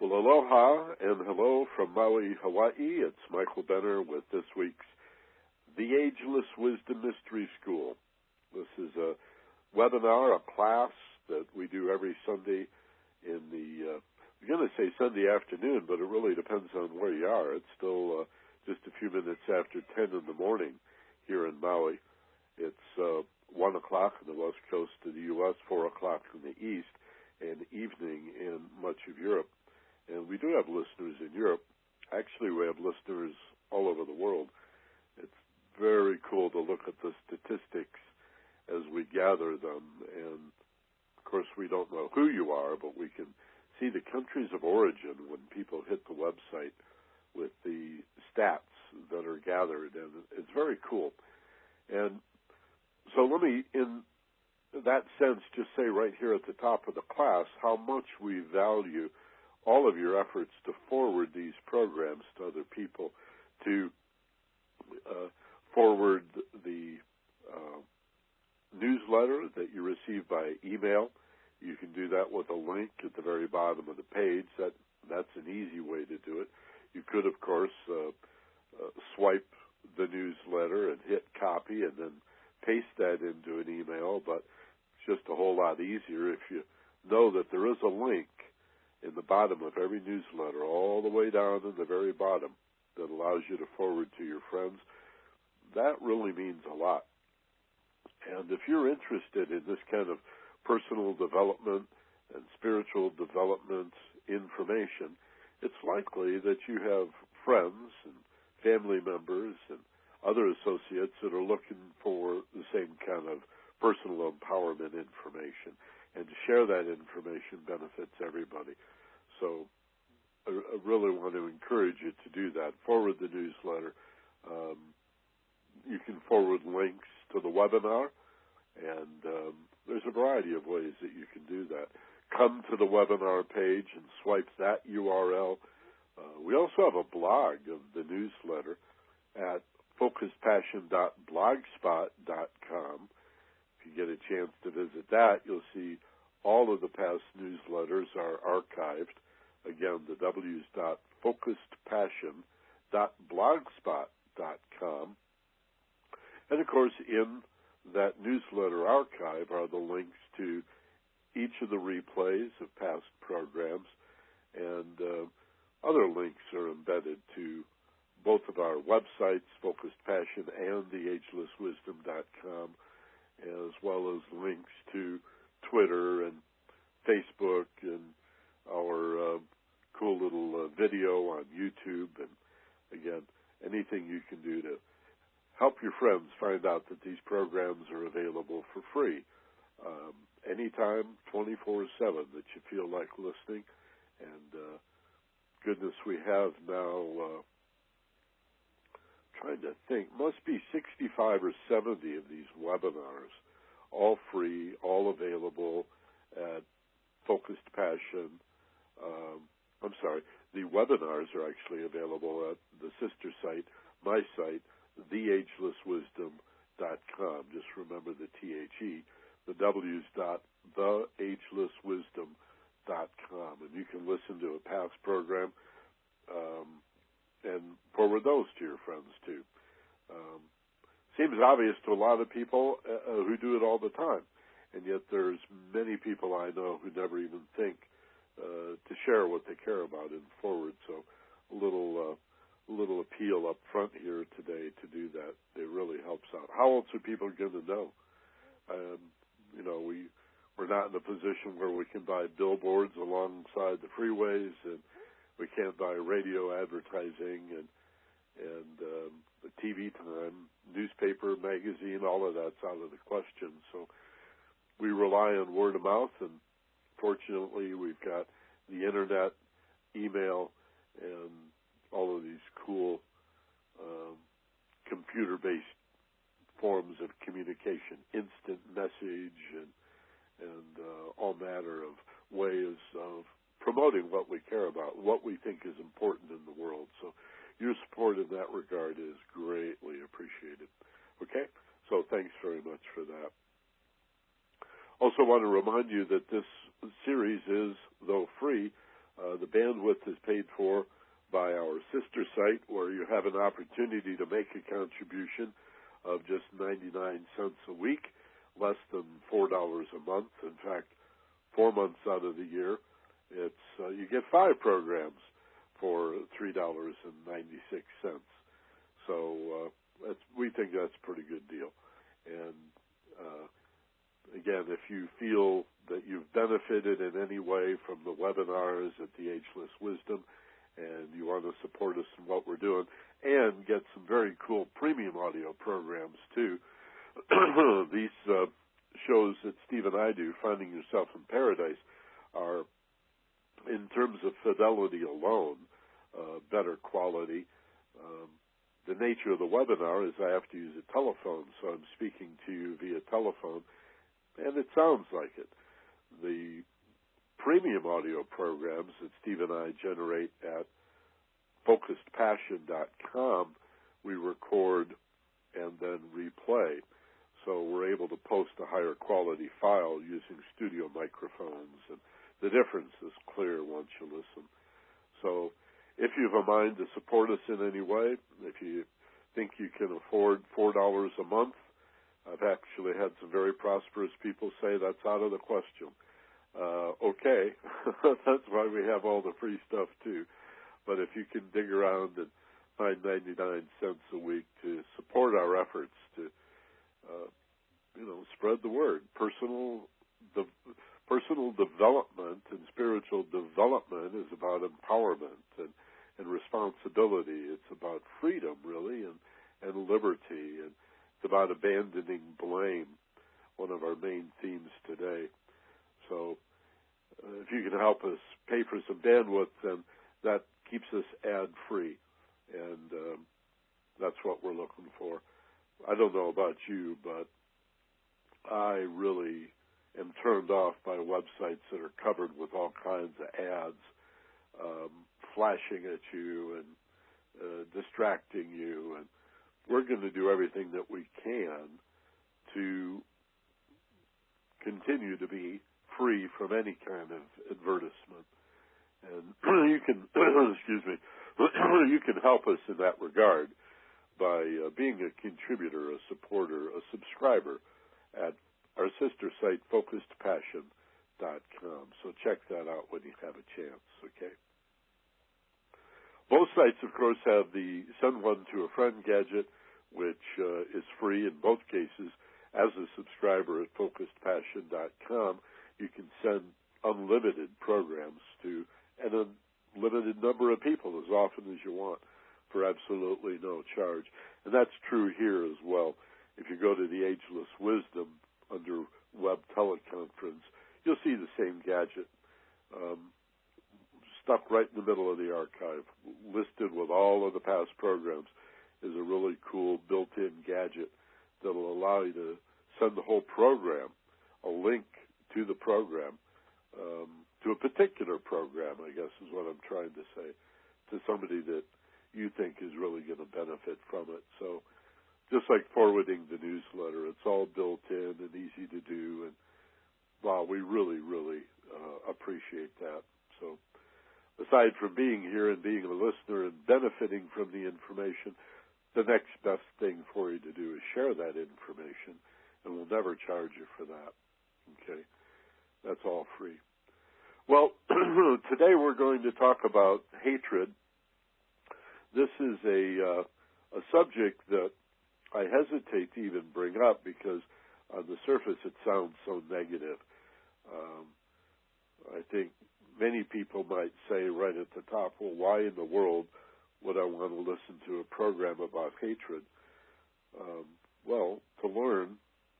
Well, aloha and hello from Maui, Hawaii. It's Michael Benner with this week's The Ageless Wisdom Mystery School. This is a webinar, a class that we do every Sunday in the, uh, I'm going to say Sunday afternoon, but it really depends on where you are. It's still uh, just a few minutes after 10 in the morning here in Maui. It's uh, 1 o'clock on the west coast of the U.S., 4 o'clock in the east, and evening in much of Europe. And we do have listeners in Europe. Actually, we have listeners all over the world. It's very cool to look at the statistics as we gather them. And of course, we don't know who you are, but we can see the countries of origin when people hit the website with the stats that are gathered. And it's very cool. And so let me, in that sense, just say right here at the top of the class how much we value all of your efforts to forward these programs to other people, to uh, forward the uh, newsletter that you receive by email. You can do that with a link at the very bottom of the page. That that's an easy way to do it. You could, of course, uh, uh swipe the newsletter and hit copy and then paste that into an email, but it's just a whole lot easier if you know that there is a link in the bottom of every newsletter, all the way down in the very bottom, that allows you to forward to your friends. That really means a lot. And if you're interested in this kind of personal development and spiritual development information, it's likely that you have friends and family members and other associates that are looking for the same kind of personal empowerment information. And to share that information benefits everybody. So I, I really want to encourage you to do that. Forward the newsletter. Um, you can forward links to the webinar, and um, there's a variety of ways that you can do that. Come to the webinar page and swipe that URL. Uh, we also have a blog of the newsletter at focusedpassion.blogspot.com. If you get a chance to visit that, you'll see all of the past newsletters are archived. Again, the W's dot focusedpassion.blogspot.com. And of course, in that newsletter archive are the links to each of the replays of past programs, and uh, other links are embedded to both of our websites, Focused Passion and theagelesswisdom.com, as well as links to Twitter and Facebook and our uh, cool little uh, video on YouTube. And again, anything you can do to help your friends find out that these programs are available for free um, anytime, 24 7 that you feel like listening. And uh, goodness, we have now. Uh, trying to think, must be 65 or 70 of these webinars, all free, all available at Focused Passion. Um, I'm sorry, the webinars are actually available at the sister site, my site, theagelesswisdom.com. Just remember the T-H-E. The W's dot theagelesswisdom.com. And you can listen to a past program. Um, and forward those to your friends too. Um, seems obvious to a lot of people uh, uh, who do it all the time, and yet there's many people I know who never even think to share what they care about and forward. So a little uh, a little appeal up front here today to do that. It really helps out. How else are people going to know? Um, you know, we we're not in a position where we can buy billboards alongside the freeways and we can't buy radio advertising and and um, the TV time, newspaper, magazine, all of that's out of the question. So we rely on word of mouth, and fortunately, we've got the internet, email, and all of these cool um, computer-based forms of communication, instant message, and and uh, all manner of ways of promoting what we care about, what we think is important in the world. So your support in that regard is greatly appreciated. Okay? So thanks very much for that. Also want to remind you that this series is, though free, uh, the bandwidth is paid for by our sister site where you have an opportunity to make a contribution of just 99 cents a week, less than $4 a month. In fact, four months out of the year, it's uh, you get five programs for $3.96. So uh, we think that's a pretty good deal. And uh, again, if you feel that you've benefited in any way from the webinars at the Ageless Wisdom, and you want to support us in what we're doing, and get some very cool premium audio programs too. These uh, shows that Steve and I do, Finding Yourself in Paradise, are in terms of fidelity alone, uh, better quality. Um, the nature of the webinar is I have to use a telephone, so I'm speaking to you via telephone, and it sounds like it. The premium audio programs that Steve and I generate at focusedpassion.com, we record and then replay. So we're able to post a higher quality file using studio microphones, and the difference is clear once you listen. So if you have a mind to support us in any way, if you think you can afford $4 a month, I've actually had some very prosperous people say that's out of the question. Uh, okay, that's why we have all the free stuff too. But if you can dig around and find 99 cents a week to support our efforts to, uh, you know, spread the word, personal, the personal development and spiritual development is about empowerment and, and responsibility. It's about freedom, really, and, and liberty. And about abandoning blame, one of our main themes today. So uh, if you can help us pay for some bandwidth, then that keeps us ad free. And um, that's what we're looking for. I don't know about you, but I really am turned off by websites that are covered with all kinds of ads um, flashing at you and uh, distracting you. And we're going to do everything that we can to continue to be free from any kind of advertisement. And you can, excuse me, you can help us in that regard by uh, being a contributor, a supporter, a subscriber at our sister site, focusedpassion.com. So check that out when you have a chance, okay? Both sites, of course, have the Send One to a Friend gadget, which uh, is free in both cases. As a subscriber at focusedpassion.com, you can send unlimited programs to an unlimited number of people as often as you want for absolutely no charge. And that's true here as well. If you go to the Ageless Wisdom under web teleconference, you'll see the same gadget um, stuck right in the middle of the archive, listed with all of the past programs, is a really cool built-in gadget that'll allow you to send the whole program, a link to the program, um, to a particular program, I guess is what I'm trying to say, to somebody that you think is really going to benefit from it. So just like forwarding the newsletter, it's all built in and easy to do. And wow, we really, really uh, appreciate that. So aside from being here and being a listener and benefiting from the information, the next best thing for you to do is share that information, and we'll never charge you for that. Okay? That's all free. Well, today we're going to talk about hatred. This is a uh, a subject that I hesitate to even bring up because on the surface it sounds so negative. Um, I think many people might say right at the top, well, why in the world would I want to listen to a program about hatred? Um, well, to learn,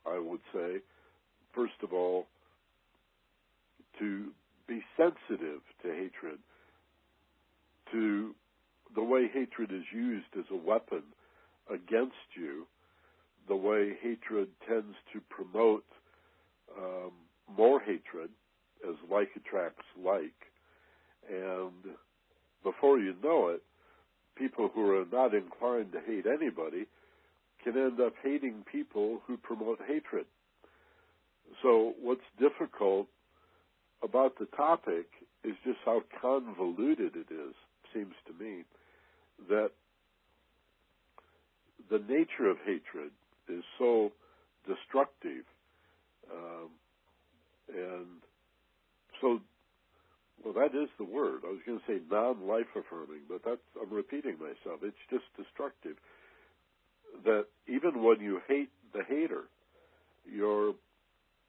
I would say, first of all, to be sensitive to hatred, to the way hatred is used as a weapon against you, the way hatred tends to promote um, more hatred as like attracts like. And before you know it, people who are not inclined to hate anybody can end up hating people who promote hatred. So what's difficult about the topic is just how convoluted it is, seems to me, that the nature of hatred is so destructive um, and so well that is the word i was going to say non-life affirming but that's i'm repeating myself it's just destructive that even when you hate the hater you're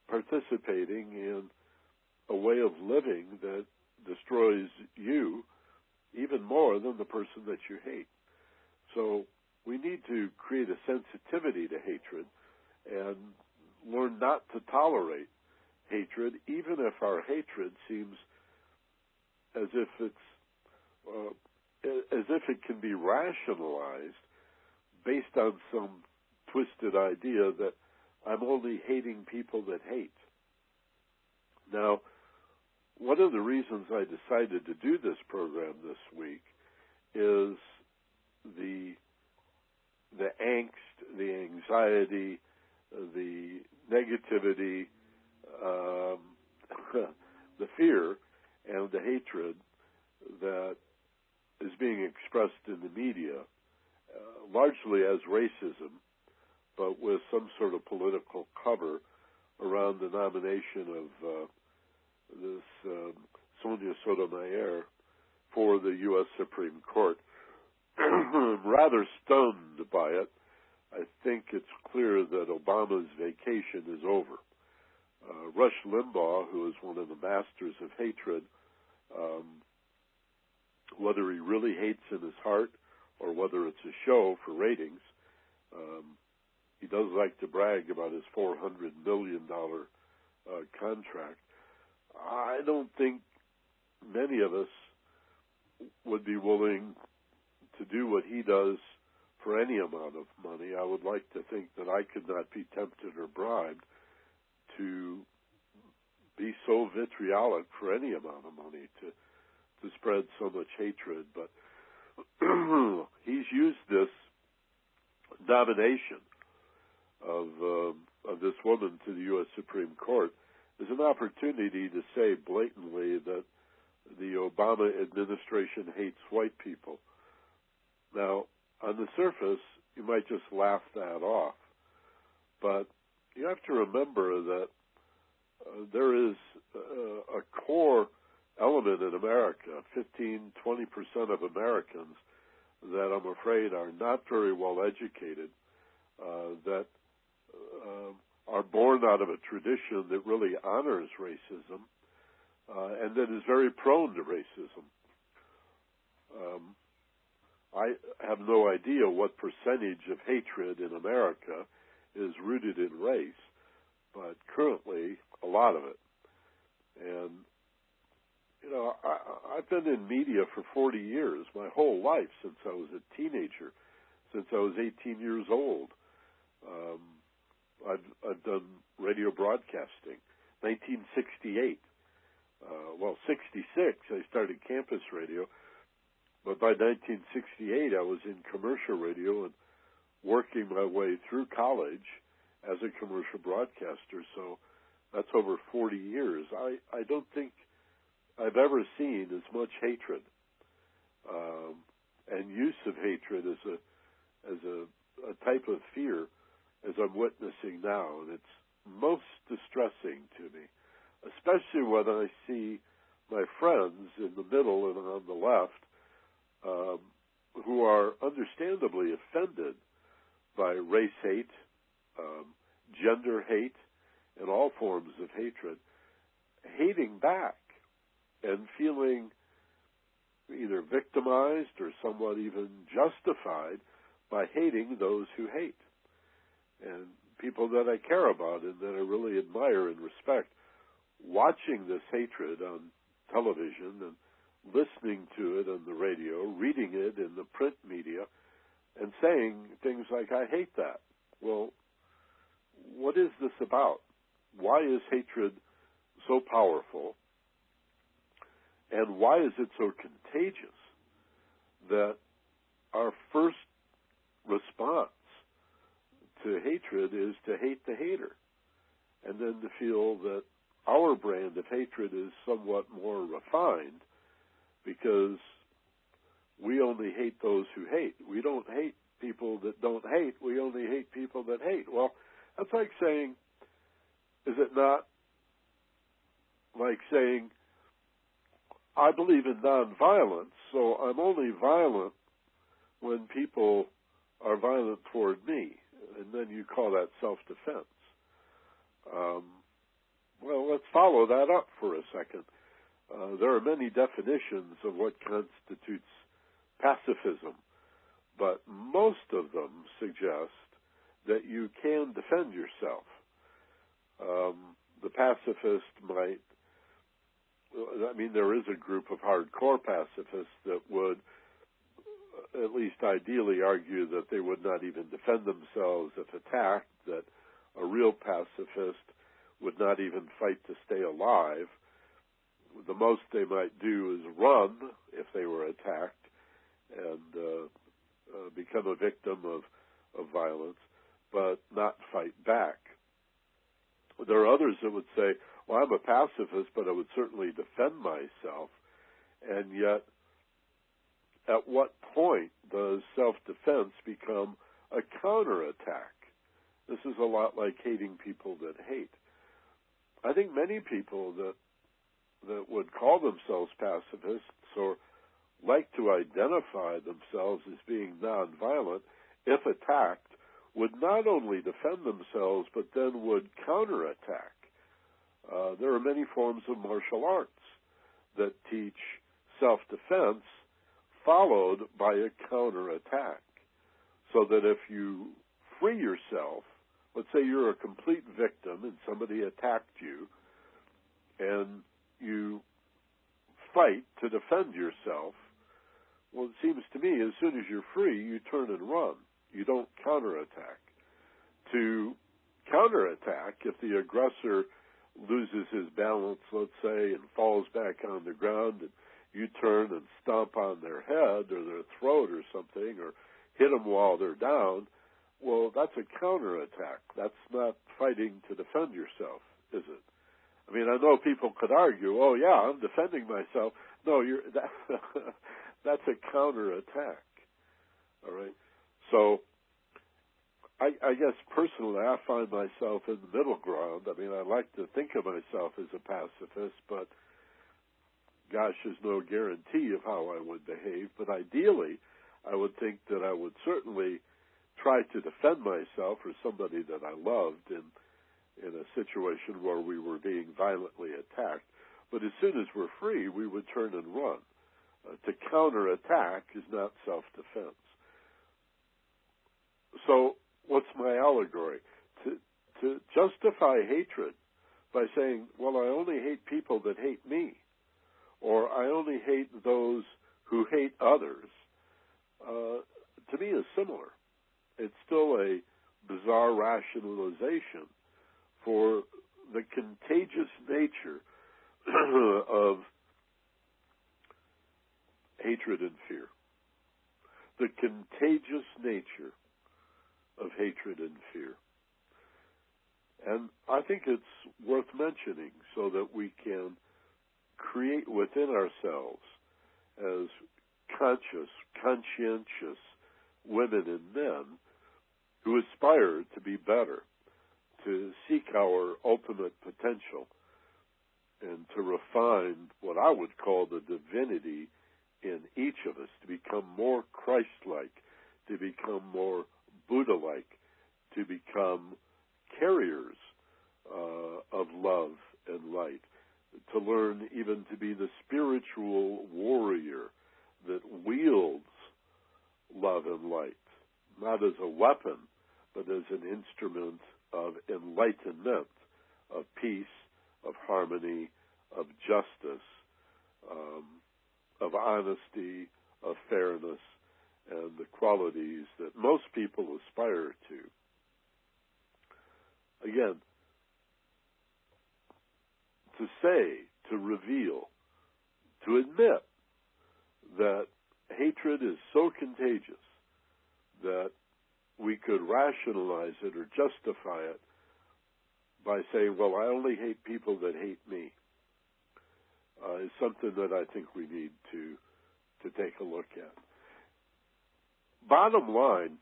participating in a way of living that destroys you even more than the person that you hate. So we need to create a sensitivity to hatred and learn not to tolerate hatred, even if our hatred seems as if it's uh, as if it can be rationalized based on some twisted idea that I'm only hating people that hate. Now, one of the reasons I decided to do this program this week is the the angst, the anxiety, the negativity, um, the fear, and the hatred that is being expressed in the media, uh, largely as racism, but with some sort of political cover around the nomination of uh, this um, Sonia Sotomayor for the U.S. Supreme Court. I'm rather stunned by it. I think it's clear that Obama's vacation is over. Uh, Rush Limbaugh, who is one of the masters of hatred, um, whether he really hates in his heart or whether it's a show for ratings, um, he does like to brag about his $400 million uh, contract. I don't think many of us would be willing to do what he does for any amount of money. I would like to think that I could not be tempted or bribed to be so vitriolic for any amount of money to to spread so much hatred. But he's used this nomination of uh, of this woman to the U.S. Supreme Court as an opportunity to say blatantly that the Obama administration hates white people. Now, on the surface, you might just laugh that off, but you have to remember that uh, there is uh, a core element in America, 15, 20% of Americans that I'm afraid are not very well educated, uh, that uh, are born out of a tradition that really honors racism uh, and that is very prone to racism. Um, I have no idea what percentage of hatred in America is rooted in race, but currently a lot of it. And you know, I, I've been in media for 40 years, my whole life since I was a teenager, since I was 18 years old. Um, I've, I've done radio broadcasting. 1968. Uh, well, 66, I started campus radio, but by 1968, I was in commercial radio and working my way through college as a commercial broadcaster. So that's over 40 years. I, I don't think I've ever seen as much hatred um, and use of hatred as a as a, a type of fear as I'm witnessing now, and it's most distressing to me, especially when I see my friends in the middle and on the left um, who are understandably offended by race hate, um, gender hate, and all forms of hatred, hating back and feeling either victimized or somewhat even justified by hating those who hate. And people that I care about and that I really admire and respect, watching this hatred on television and listening to it on the radio, reading it in the print media, and saying things like, I hate that. Well, what is this about? Why is hatred so powerful? And why is it so contagious that our first response to hatred is to hate the hater, and then to feel that our brand of hatred is somewhat more refined because we only hate those who hate. We don't hate people that don't hate. We only hate people that hate. Well, that's like saying, is it not like saying, I believe in nonviolence, so I'm only violent when people are violent toward me, and then you call that self-defense. Um, well, let's follow that up for a second. Uh, there are many definitions of what constitutes pacifism, but most of them suggest that you can defend yourself. Um, the pacifist might, I mean, there is a group of hardcore pacifists that would at least ideally argue that they would not even defend themselves if attacked, that a real pacifist would not even fight to stay alive. The most they might do is run if they were attacked and uh, uh, become a victim of, of violence, but not fight back. There are others that would say, well, I'm a pacifist, but I would certainly defend myself. And yet, at what point does self-defense become a counterattack? This is a lot like hating people that hate. I think many people that that would call themselves pacifists or like to identify themselves as being nonviolent, if attacked, would not only defend themselves but then would counterattack. Uh, there are many forms of martial arts that teach self-defense followed by a counterattack. So that if you free yourself, let's say you're a complete victim and somebody attacked you, and you fight to defend yourself, well, it seems to me as soon as you're free, you turn and run. You don't counterattack. To counterattack, if the aggressor loses his balance, let's say, and falls back on the ground and you turn and stomp on their head or their throat or something, or hit them while they're down, well, that's a counterattack. That's not fighting to defend yourself, is it? I mean, I know people could argue, "Oh, yeah, I'm defending myself." No, you're that, that's a counterattack. All right. So, I, I guess personally, I find myself in the middle ground. I mean, I like to think of myself as a pacifist, but gosh, there's no guarantee of how I would behave, but ideally, I would think that I would certainly try to defend myself or somebody that I loved in in a situation where we were being violently attacked. But as soon as we're free, we would turn and run. To counterattack is not self-defense. So, what's my allegory? To to justify hatred by saying, "Well, I only hate people that hate me." or I only hate those who hate others, uh, to me is similar. It's still a bizarre rationalization for the contagious nature of hatred and fear. The contagious nature of hatred and fear. And I think it's worth mentioning so that we can create within ourselves as conscious, conscientious women and men who aspire to be better, to seek our ultimate potential, and to refine what I would call the divinity in each of us, to become more Christ like, to become more Buddha like, to become carriers uh, of love and light to learn even to be the spiritual warrior that wields love and light, not as a weapon, but as an instrument of enlightenment, of peace, of harmony, of justice, um, of honesty, of fairness, and the qualities that most people aspire to. Again, to say, to reveal, to admit that hatred is so contagious that we could rationalize it or justify it by saying, well, I only hate people that hate me, uh, is something that I think we need to to take a look at. Bottom line,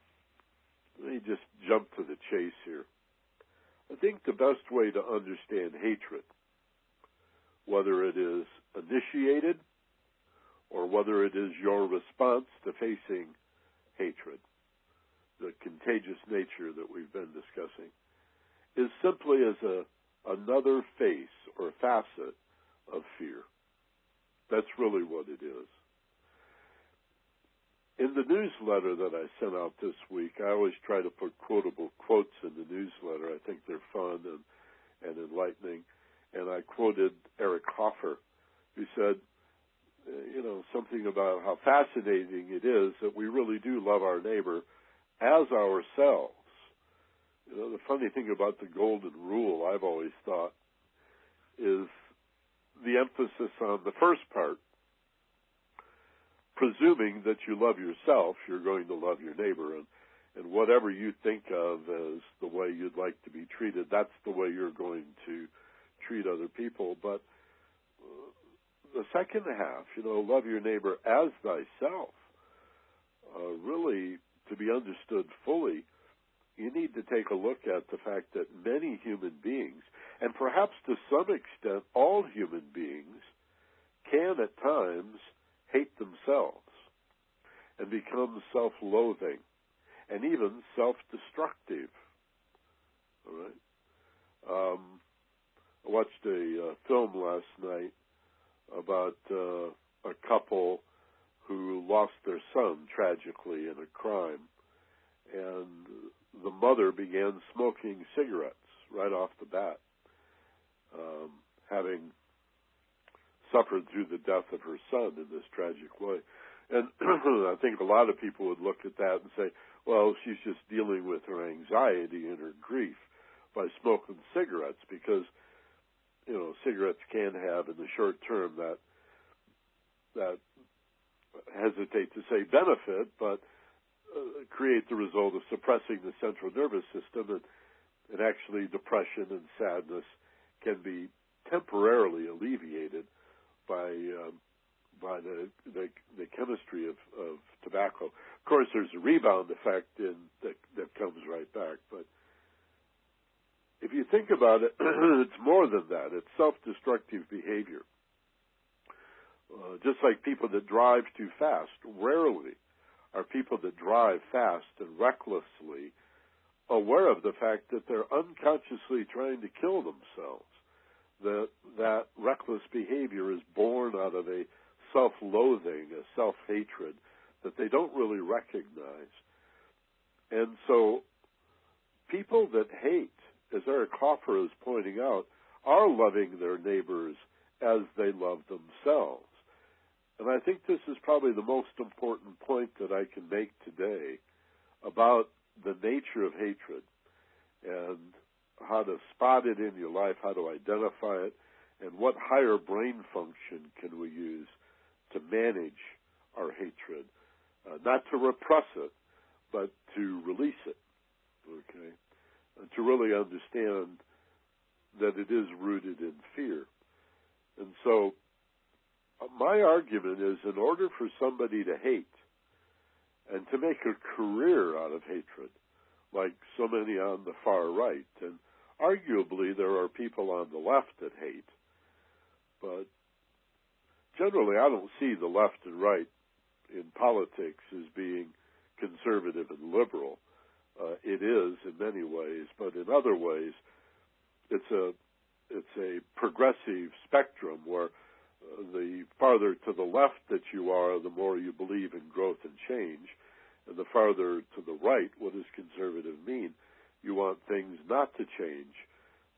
let me just jump to the chase here. I think the best way to understand hatred, whether it is initiated or whether it is your response to facing hatred, the contagious nature that we've been discussing, is simply as a another face or facet of fear. That's really what it is. In the newsletter that I sent out this week, I always try to put quotable quotes in the newsletter. I think they're fun and, and enlightening. And I quoted Eric Hoffer, who said, you know, something about how fascinating it is that we really do love our neighbor as ourselves. You know, the funny thing about the golden rule, I've always thought, is the emphasis on the first part. Presuming that you love yourself, you're going to love your neighbor, and and whatever you think of as the way you'd like to be treated, that's the way you're going to treat other people. But uh, the second half, you know, love your neighbor as thyself, uh, really to be understood fully, you need to take a look at the fact that many human beings, and perhaps to some extent all human beings, can at times hate themselves and become self loathing and even self destructive. All right? Um, I watched a uh, film last night about uh, a couple who lost their son tragically in a crime. And the mother began smoking cigarettes right off the bat, um, having suffered through the death of her son in this tragic way. And I think a lot of people would look at that and say, well, she's just dealing with her anxiety and her grief by smoking cigarettes because, you know, cigarettes can have in the short term that, that hesitate to say benefit, but uh, create the result of suppressing the central nervous system, and, and actually depression and sadness can be temporarily alleviated by um, by the, the the chemistry of, of tobacco. Of course, there's a rebound effect in, that that comes right back, but if you think about it, it's more than that. It's self-destructive behavior. Uh, just like people that drive too fast, rarely are people that drive fast and recklessly aware of the fact that they're unconsciously trying to kill themselves. That that reckless behavior is born out of a self-loathing, a self-hatred that they don't really recognize. And so people that hate, as Eric Hoffer is pointing out, are loving their neighbors as they love themselves. And I think this is probably the most important point that I can make today about the nature of hatred and how to spot it in your life, how to identify it, and what higher brain function can we use to manage our hatred, uh, not to repress it, but to release it. Okay, and to really understand that it is rooted in fear. And so my argument is in order for somebody to hate and to make a career out of hatred, like so many on the far right, and arguably there are people on the left that hate, but generally I don't see the left and right in politics as being conservative and liberal. Uh, it is in many ways, but in other ways, it's a it's a progressive spectrum where the farther to the left that you are, the more you believe in growth and change. And the farther to the right, what does conservative mean? You want things not to change.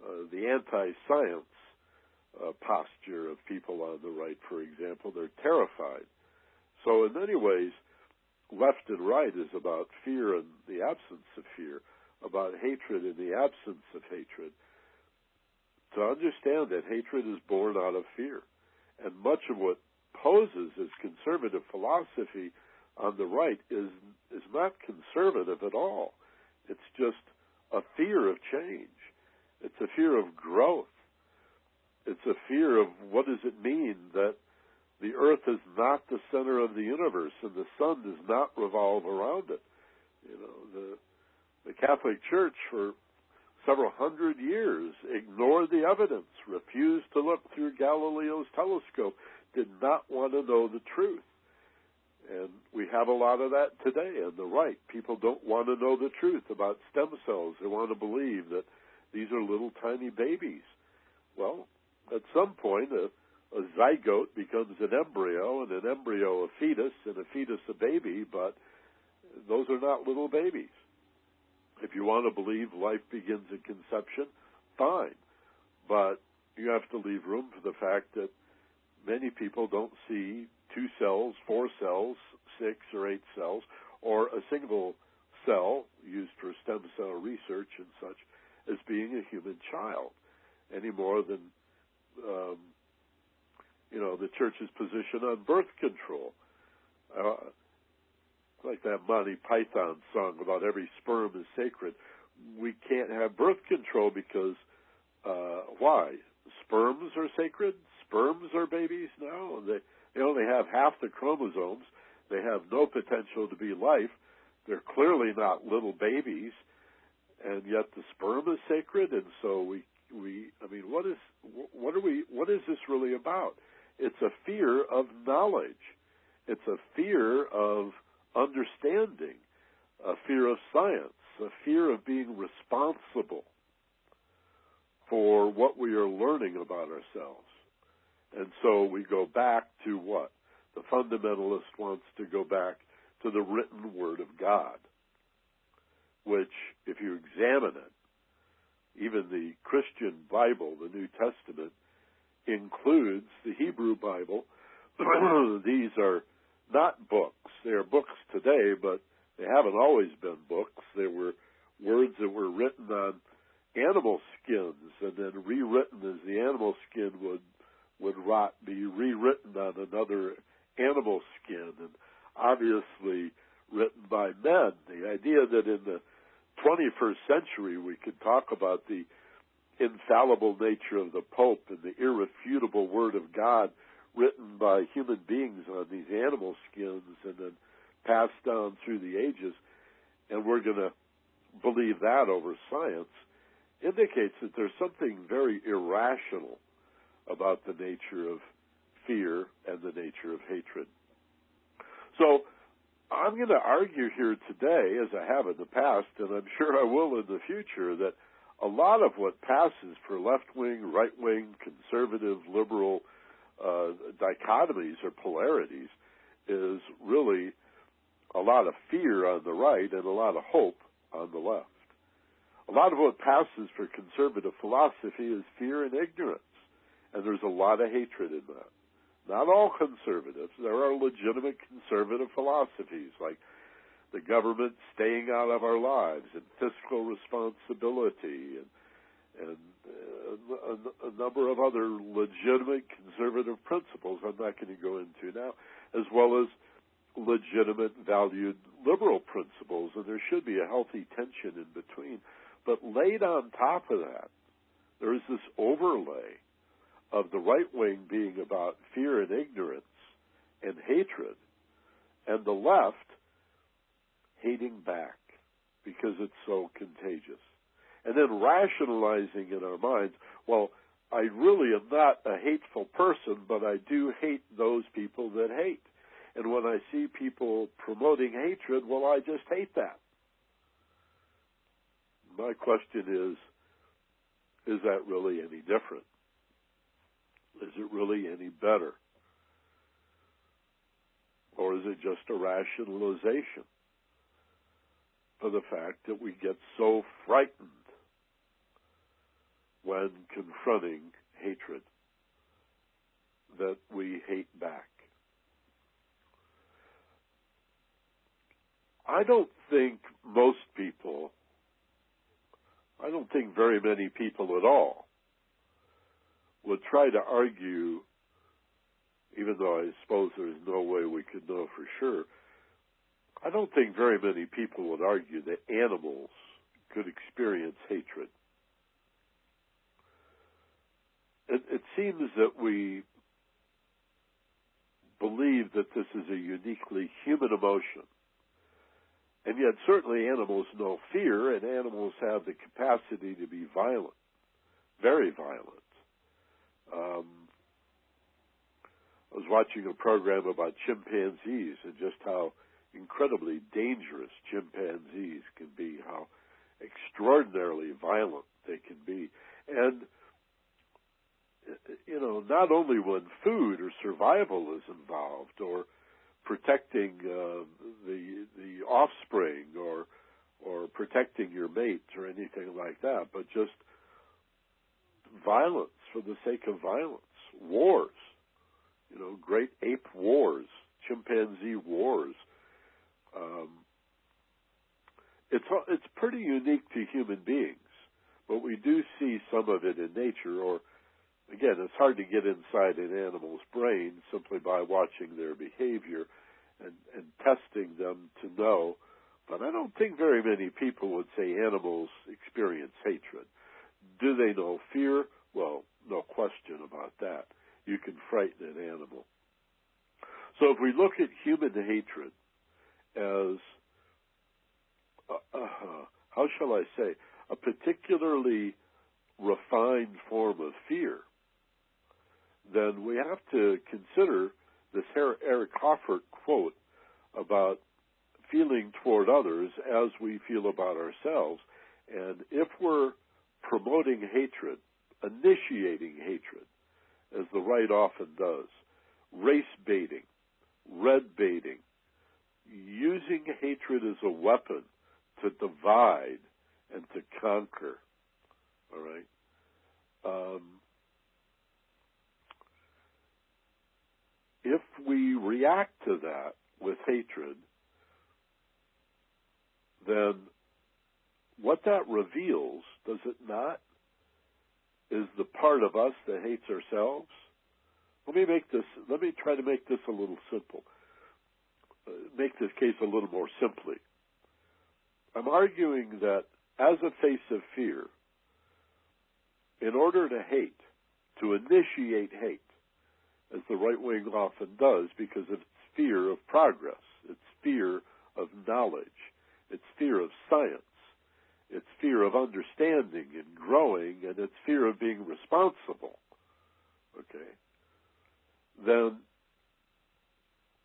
Uh, the anti-science uh, posture of people on the right, for example, they're terrified. So in many ways, left and right is about fear and the absence of fear, about hatred and the absence of hatred. To understand that hatred is born out of fear and much of what poses as conservative philosophy on the right is is not conservative at all. It's just a fear of change. It's a fear of growth. It's a fear of what does it mean that the earth is not the center of the universe and the sun does not revolve around it. You know, the the Catholic Church for several hundred years ignored the evidence, refused to look through Galileo's telescope, did not want to know the truth. And we have a lot of that today on the right. People don't want to know the truth about stem cells. They want to believe that these are little tiny babies. Well, at some point, a, a zygote becomes an embryo, and an embryo a fetus, and a fetus a baby, but those are not little babies. If you want to believe life begins at conception, fine. But you have to leave room for the fact that many people don't see two cells, four cells, six or eight cells, or a single cell used for stem cell research and such as being a human child any more than um, you know the church's position on birth control. Uh, like that Monty Python song about every sperm is sacred. We can't have birth control because uh, why? Sperms are sacred. Sperms are babies now. They they only have half the chromosomes. They have no potential to be life. They're clearly not little babies, and yet the sperm is sacred. And so we we I mean, what is what are we? What is this really about? It's a fear of knowledge. It's a fear of understanding, a fear of science, a fear of being responsible for what we are learning about ourselves. And so we go back to what? The fundamentalist wants to go back to the written Word of God, which, if you examine it, even the Christian Bible, the New Testament, includes the Hebrew Bible. These are not books. They are books today, but they haven't always been books. They were words that were written on animal skins and then rewritten as the animal skin would would rot, be rewritten on another animal skin, and obviously written by men. The idea that in the 21st century we could talk about the infallible nature of the Pope and the irrefutable Word of God written by human beings on these animal skins and then passed down through the ages, and we're going to believe that over science, indicates that there's something very irrational about the nature of fear and the nature of hatred. So, I'm going to argue here today, as I have in the past, and I'm sure I will in the future, that a lot of what passes for left wing, right wing, conservative, liberal uh, dichotomies or polarities is really a lot of fear on the right and a lot of hope on the left. A lot of what passes for conservative philosophy is fear and ignorance, and there's a lot of hatred in that. Not all conservatives. There are legitimate conservative philosophies like the government staying out of our lives and fiscal responsibility and and uh, a, a, number of other legitimate conservative principles I'm not going to go into now, as well as legitimate valued liberal principles, and there should be a healthy tension in between. But laid on top of that, there is this overlay of the right wing being about fear and ignorance and hatred, and the left hating back because it's so contagious and then rationalizing in our minds, well, I really am not a hateful person, but I do hate those people that hate. And when I see people promoting hatred, well, I just hate that. My question is, is that really any different? Is it really any better? Or is it just a rationalization for the fact that we get so frightened when confronting hatred, that we hate back. I don't think most people, I don't think very many people at all, would try to argue, even though I suppose there's no way we could know for sure, I don't think very many people would argue that animals could experience hatred. it, it seems that we believe that this is a uniquely human emotion. And yet, certainly, animals know fear, and animals have the capacity to be violent, very violent. Um, I was watching a program about chimpanzees and just how incredibly dangerous chimpanzees can be, how extraordinarily violent they can be. And, you know, not only when food or survival is involved or protecting uh, the the offspring or or protecting your mates or anything like that, but just violence for the sake of violence, wars, you know, great ape wars, chimpanzee wars. Um, it's it's pretty unique to human beings, but we do see some of it in nature. Or again, it's hard to get inside an animal's brain simply by watching their behavior and, and testing them to know. But I don't think very many people would say animals experience hatred. Do they know fear? Well, no question about that. You can frighten an animal. So if we look at human hatred as, uh, uh, how shall I say, a particularly refined form of fear, then we have to consider this Eric Hoffer quote about feeling toward others as we feel about ourselves. And if we're promoting hatred, initiating hatred, as the right often does, race baiting, red baiting, using hatred as a weapon to divide and to conquer. All right? Um, if we react to that with hatred, then what that reveals, does it not, is the part of us that hates ourselves. Let me make this, let me try to make this a little simple. Uh, make this case a little more simply. I'm arguing that as a face of fear, in order to hate, to initiate hate, as the right wing often does because of its fear of progress, its fear of knowledge, its fear of science, its fear of understanding and growing, and its fear of being responsible. Okay? Then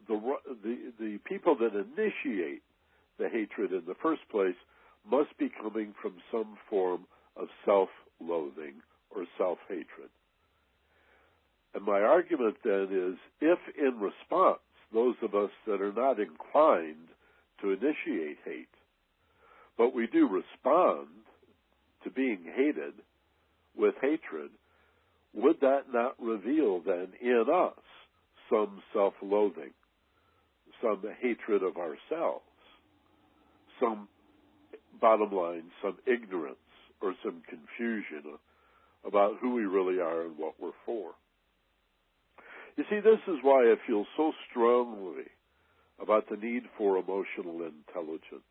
the, the, the people that initiate the hatred in the first place must be coming from some form of self-loathing or self-hatred. And my argument then is if in response, those of us that are not inclined to initiate hate, but we do respond to being hated with hatred, would that not reveal then in us some self loathing, some hatred of ourselves, some, bottom line, some ignorance or some confusion about who we really are and what we're for? You see, this is why I feel so strongly about the need for emotional intelligence.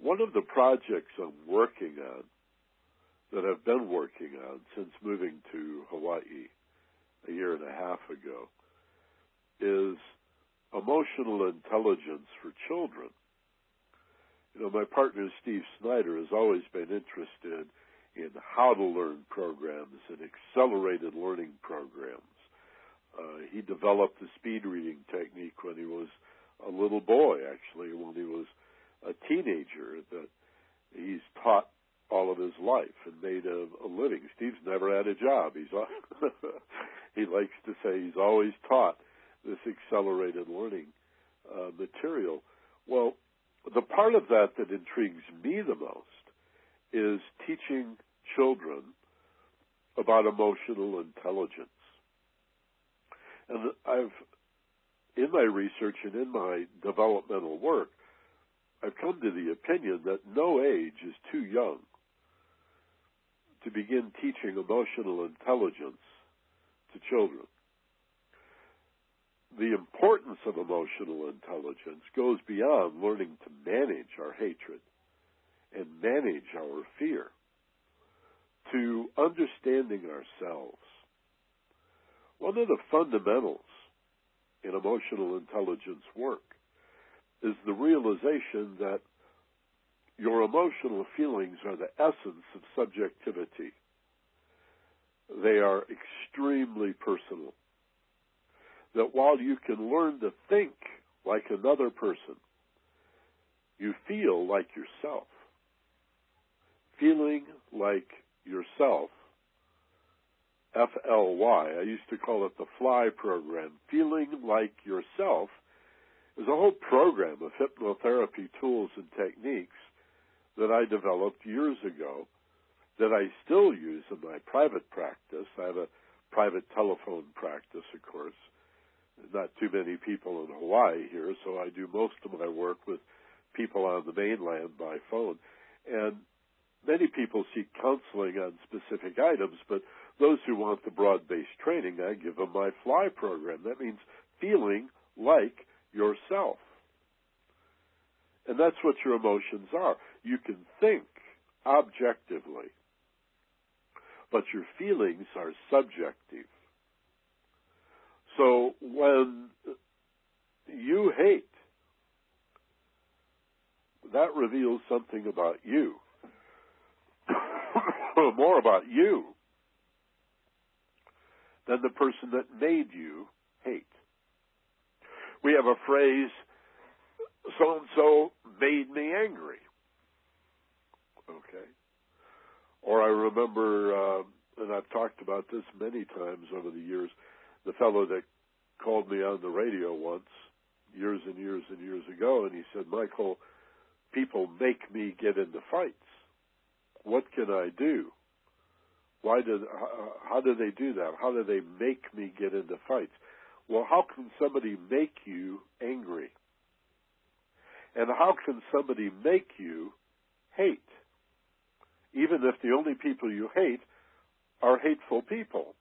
One of the projects I'm working on, that I've been working on since moving to Hawaii a year and a half ago, is emotional intelligence for children. You know, my partner Steve Snyder has always been interested in how to learn programs and accelerated learning programs. Uh, he developed the speed reading technique when he was a little boy, actually, when he was a teenager that he's taught all of his life and made a, a living. Steve's never had a job. He's he likes to say he's always taught this accelerated learning uh, material. Well, the part of that that intrigues me the most is teaching children about emotional intelligence. And I've, in my research and in my developmental work, I've come to the opinion that no age is too young to begin teaching emotional intelligence to children. The importance of emotional intelligence goes beyond learning to manage our hatred and manage our fear to understanding ourselves, one of the fundamentals in emotional intelligence work is the realization that your emotional feelings are the essence of subjectivity. They are extremely personal. That while you can learn to think like another person, you feel like yourself. Feeling like yourself, FLY, I used to call it the FLY program. Feeling like yourself is a whole program of hypnotherapy tools and techniques that I developed years ago that I still use in my private practice. I have a private telephone practice, of course. Not too many people in Hawaii here, so I do most of my work with people on the mainland by phone. And many people seek counseling on specific items, but those who want the broad based training, I give them my FLY program. That means feeling like yourself. And that's what your emotions are. You can think objectively, but your feelings are subjective. So when you hate, that reveals something about you. More about you than the person that made you hate. We have a phrase, so and so made me angry. Okay. Or I remember, uh, and I've talked about this many times over the years, the fellow that called me on the radio once, years and years and years ago, and he said, Michael, people make me get into fights. What can I do? Why did how, how do they do that? How do they make me get into fights? Well, how can somebody make you angry? And how can somebody make you hate? Even if the only people you hate are hateful people.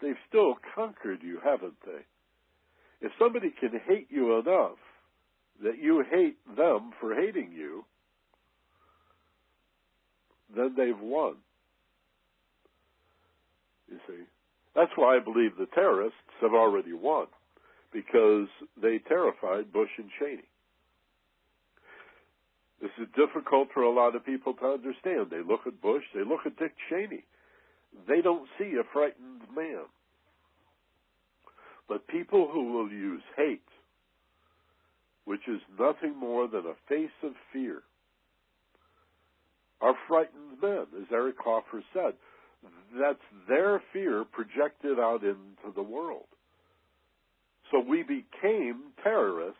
They've still conquered you, haven't they? If somebody can hate you enough that you hate them for hating you, then they've won. You see? That's why I believe the terrorists have already won, because they terrified Bush and Cheney. This is difficult for a lot of people to understand. They look at Bush, they look at Dick Cheney. They don't see a frightened man. But people who will use hate, which is nothing more than a face of fear, are frightened men, as Eric Hoffer said that's their fear projected out into the world. So we became terrorists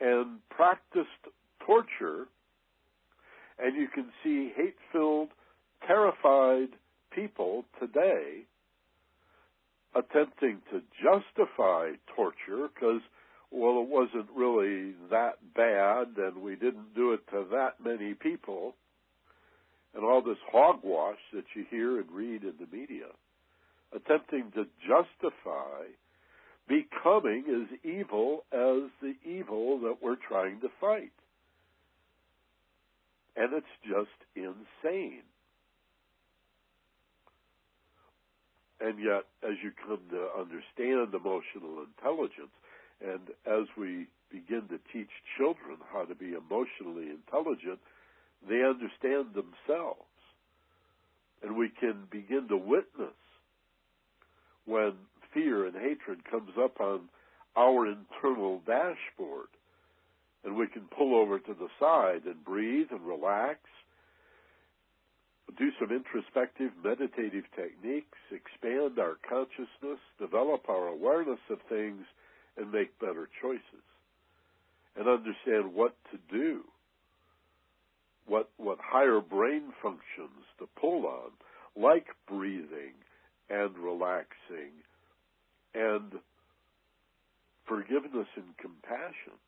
and practiced torture, and you can see hate filled, terrified people today attempting to justify torture because, well, it wasn't really that bad and we didn't do it to that many people and all this hogwash that you hear and read in the media, attempting to justify becoming as evil as the evil that we're trying to fight. And it's just insane. And yet, as you come to understand emotional intelligence, and as we begin to teach children how to be emotionally intelligent, they understand themselves. And we can begin to witness when fear and hatred comes up on our internal dashboard. And we can pull over to the side and breathe and relax, do some introspective meditative techniques, expand our consciousness, develop our awareness of things, and make better choices. And understand what to do what what higher brain functions to pull on, like breathing and relaxing and forgiveness and compassion.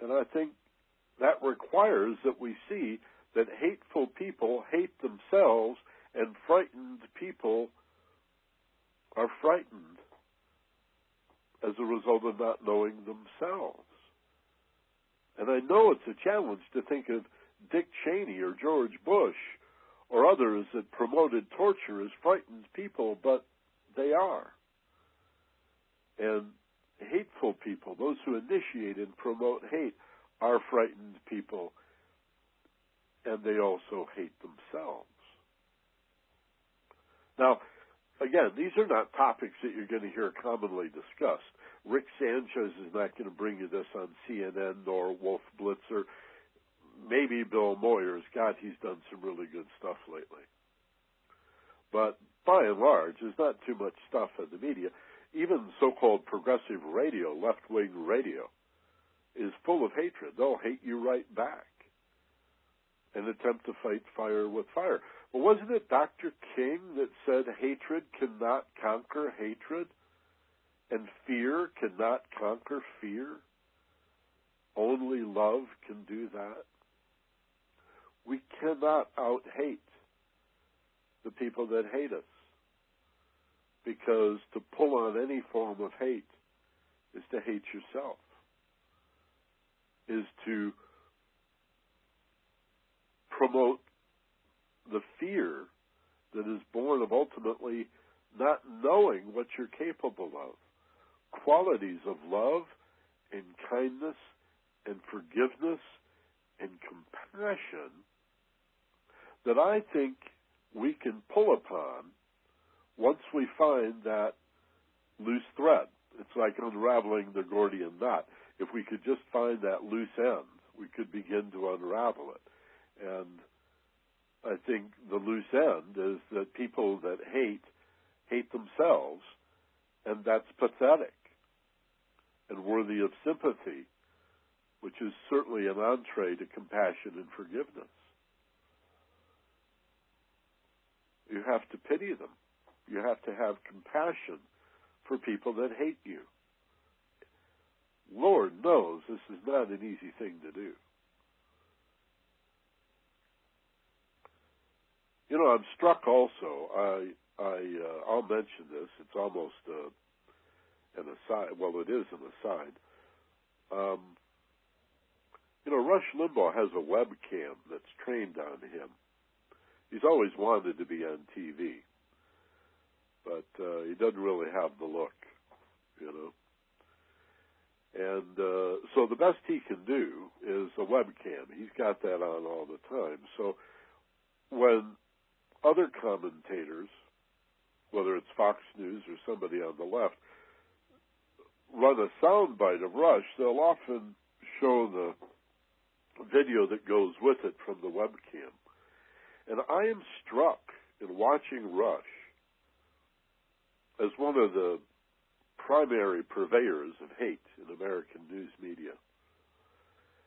And I think that requires that we see that hateful people hate themselves and frightened people are frightened as a result of not knowing themselves. And I know it's a challenge to think of Dick Cheney or George Bush or others that promoted torture as frightened people, but they are. And hateful people, those who initiate and promote hate, are frightened people, and they also hate themselves. Now, again, these are not topics that you're going to hear commonly discussed. Rick Sanchez is not going to bring you this on CNN nor Wolf Blitzer. Maybe Bill Moyers. God, he's done some really good stuff lately. But by and large, there's not too much stuff in the media. Even so-called progressive radio, left-wing radio, is full of hatred. They'll hate you right back and attempt to fight fire with fire. Wasn't it Dr. King that said hatred cannot conquer hatred and fear cannot conquer fear? Only love can do that. We cannot out hate the people that hate us because to pull on any form of hate is to hate yourself, is to promote the fear that is born of ultimately not knowing what you're capable of. Qualities of love and kindness and forgiveness and compassion that I think we can pull upon once we find that loose thread. It's like unraveling the Gordian knot. If we could just find that loose end, we could begin to unravel it. And I think the loose end is that people that hate hate themselves, and that's pathetic and worthy of sympathy, which is certainly an entree to compassion and forgiveness. You have to pity them. You have to have compassion for people that hate you. Lord knows this is not an easy thing to do. You know, I'm struck also. I, I, uh, I'll mention this. It's almost uh, an aside. Well, it is an aside. Um, you know, Rush Limbaugh has a webcam that's trained on him. He's always wanted to be on TV, but uh, he doesn't really have the look, you know. And uh, so the best he can do is a webcam. He's got that on all the time. So when other commentators, whether it's Fox News or somebody on the left, run a soundbite of Rush, they'll often show the video that goes with it from the webcam. And I am struck in watching Rush as one of the primary purveyors of hate in American news media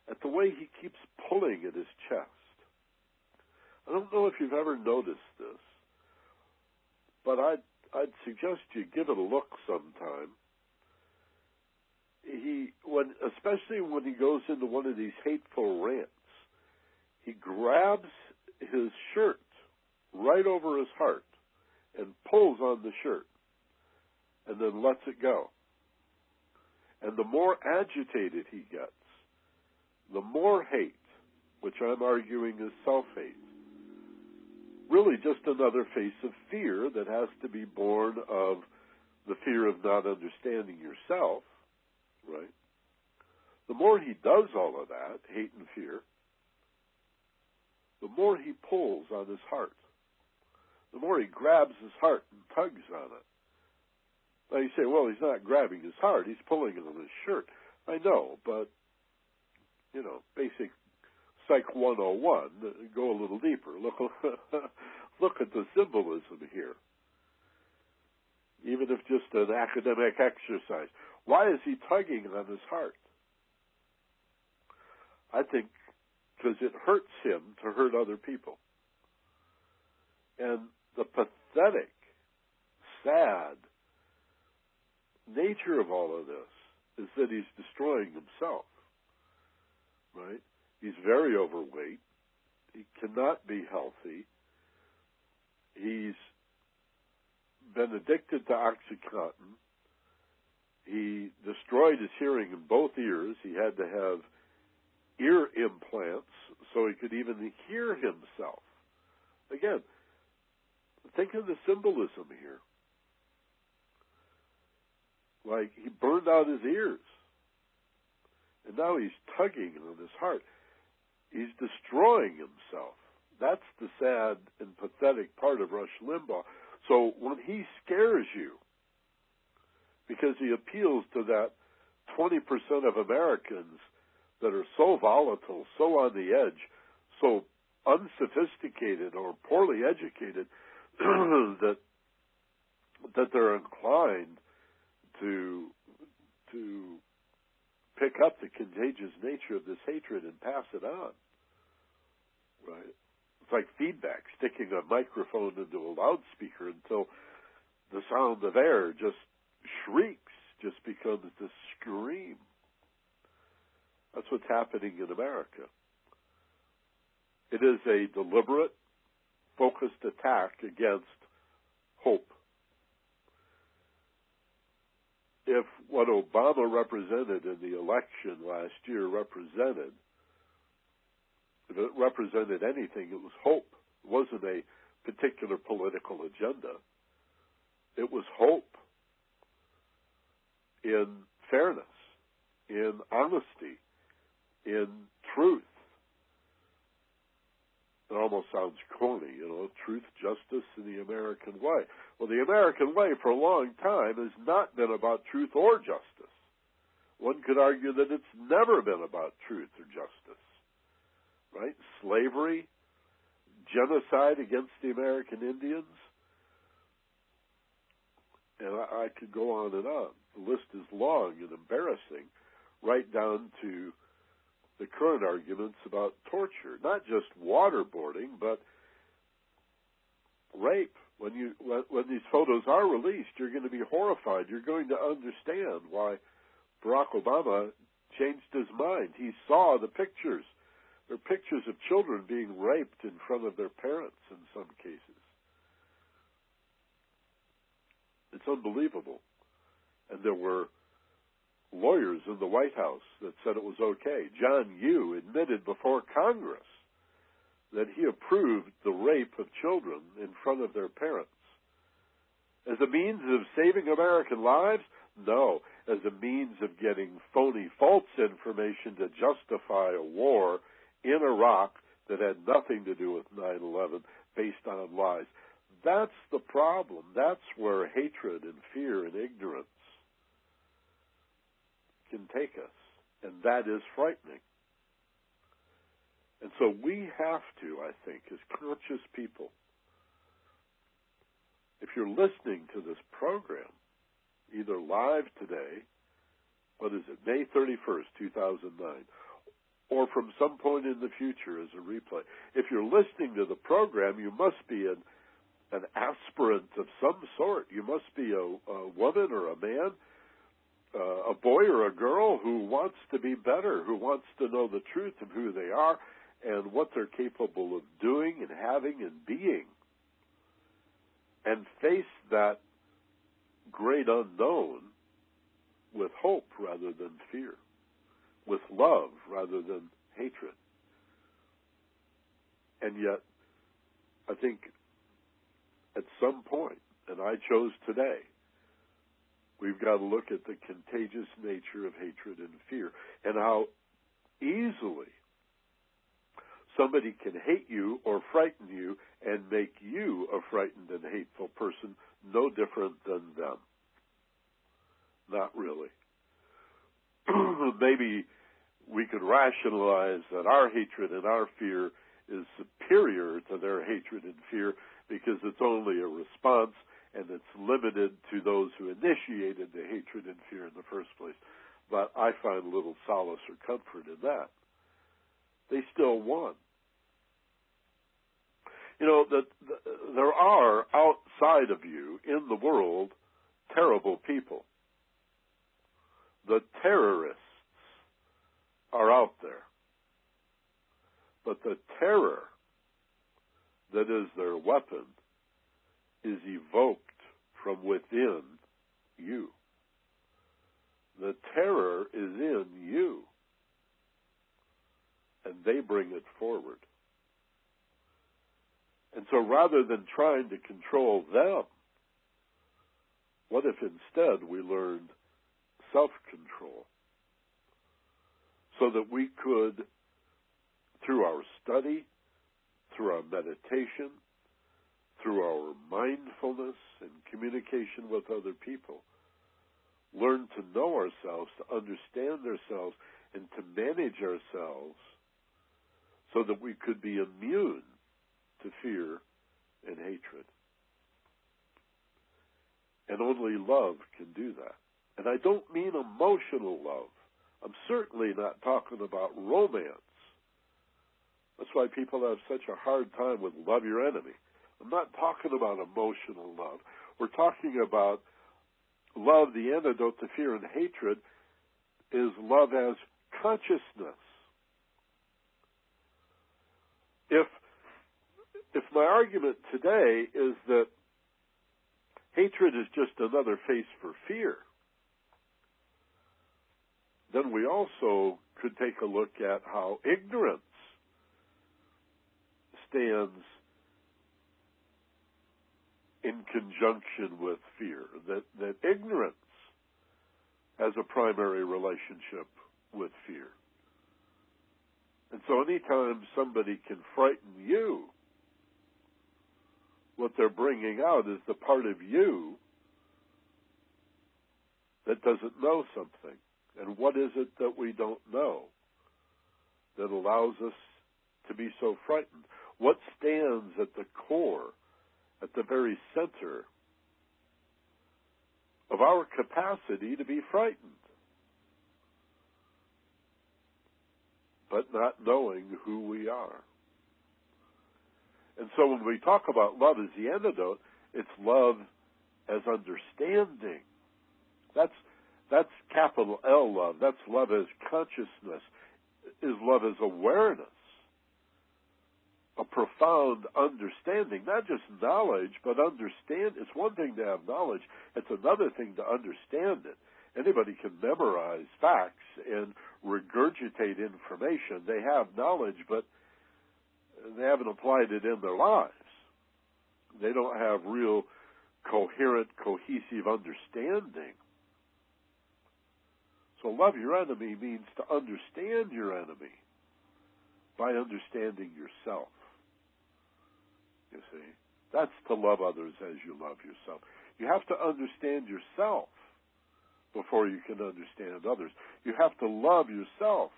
at the way he keeps pulling at his chest I don't know if you've ever noticed this, but I'd I'd suggest you give it a look sometime. He when especially when he goes into one of these hateful rants, he grabs his shirt right over his heart and pulls on the shirt and then lets it go. And the more agitated he gets, the more hate, which I'm arguing is self hate, really just another face of fear that has to be born of the fear of not understanding yourself, right? The more he does all of that, hate and fear, the more he pulls on his heart. The more he grabs his heart and tugs on it. Now you say, well, he's not grabbing his heart, he's pulling it on his shirt. I know, but, you know, basic Psych 101, go a little deeper. Look, look at the symbolism here. Even if just an academic exercise. Why is he tugging on his heart? I think because it hurts him to hurt other people. And the pathetic, sad nature of all of this is that he's destroying himself. Right? He's very overweight. He cannot be healthy. He's been addicted to Oxycontin. He destroyed his hearing in both ears. He had to have ear implants so he could even hear himself. Again, think of the symbolism here. Like he burned out his ears. And now he's tugging on his heart. He's destroying himself. That's the sad and pathetic part of Rush Limbaugh. So when he scares you, because he appeals to that 20% of Americans that are so volatile, so on the edge, so unsophisticated or poorly educated that that they're inclined to to pick up the contagious nature of this hatred and pass it on. Right? It's like feedback, sticking a microphone into a loudspeaker until the sound of air just shrieks, just becomes this scream. That's what's happening in America. It is a deliberate, focused attack against hope. If what Obama represented in the election last year represented, if it represented anything, it was hope. It wasn't a particular political agenda. It was hope in fairness, in honesty, in truth. It almost sounds corny, you know, truth, justice, and the American way. Well, the American way for a long time has not been about truth or justice. One could argue that it's never been about truth or justice. Right? Slavery, genocide against the American Indians, and I, I could go on and on. The list is long and embarrassing, right down to the current arguments about torture, not just waterboarding, but rape. When you when, when these photos are released, you're going to be horrified. You're going to understand why Barack Obama changed his mind. He saw the pictures. There are pictures of children being raped in front of their parents in some cases. It's unbelievable. And there were lawyers in the White House that said it was okay. John Yoo admitted before Congress that he approved the rape of children in front of their parents. As a means of saving American lives? No. As a means of getting phony false information to justify a war in Iraq that had nothing to do with 9 11 based on lies. That's the problem. That's where hatred and fear and ignorance can take us. And that is frightening. And so we have to, I think, as conscious people, if you're listening to this program, either live today, what is it, May 31st, 2009, or from some point in the future as a replay, if you're listening to the program, you must be an, an aspirant of some sort. You must be a, a woman or a man uh, a boy or a girl who wants to be better, who wants to know the truth of who they are and what they're capable of doing and having and being, and face that great unknown with hope rather than fear, with love rather than hatred. And yet, I think at some point, and I chose today, We've got to look at the contagious nature of hatred and fear and how easily somebody can hate you or frighten you and make you a frightened and hateful person no different than them. Not really. Maybe we could rationalize that our hatred and our fear is superior to their hatred and fear because it's only a response and it's limited to those who initiated the hatred and fear in the first place. But I find little solace or comfort in that. They still won. You know that the, there are outside of you in the world terrible people. The terrorists are out there. But the terror that is their weapon is evoked from within you. The terror is in you. And they bring it forward. And so rather than trying to control them, what if instead we learned self control? So that we could, through our study, through our meditation, through our mindfulness and communication with other people, learn to know ourselves, to understand ourselves, and to manage ourselves so that we could be immune to fear and hatred. And only love can do that. And I don't mean emotional love. I'm certainly not talking about romance. That's why people have such a hard time with love your enemy. I'm not talking about emotional love. We're talking about love, the antidote to fear and hatred is love as consciousness. If if my argument today is that hatred is just another face for fear, then we also could take a look at how ignorance stands in conjunction with fear, that, that ignorance has a primary relationship with fear. And so anytime somebody can frighten you, what they're bringing out is the part of you that doesn't know something. And what is it that we don't know that allows us to be so frightened? What stands at the core at the very center of our capacity to be frightened, but not knowing who we are. And so when we talk about love as the antidote, it's love as understanding. That's that's capital L love. That's love as consciousness. Is love as awareness a profound understanding, not just knowledge, but understand. It's one thing to have knowledge, it's another thing to understand it. Anybody can memorize facts and regurgitate information. They have knowledge, but they haven't applied it in their lives. They don't have real coherent, cohesive understanding. So, love your enemy means to understand your enemy by understanding yourself. See, that's to love others as you love yourself. You have to understand yourself before you can understand others. You have to love yourself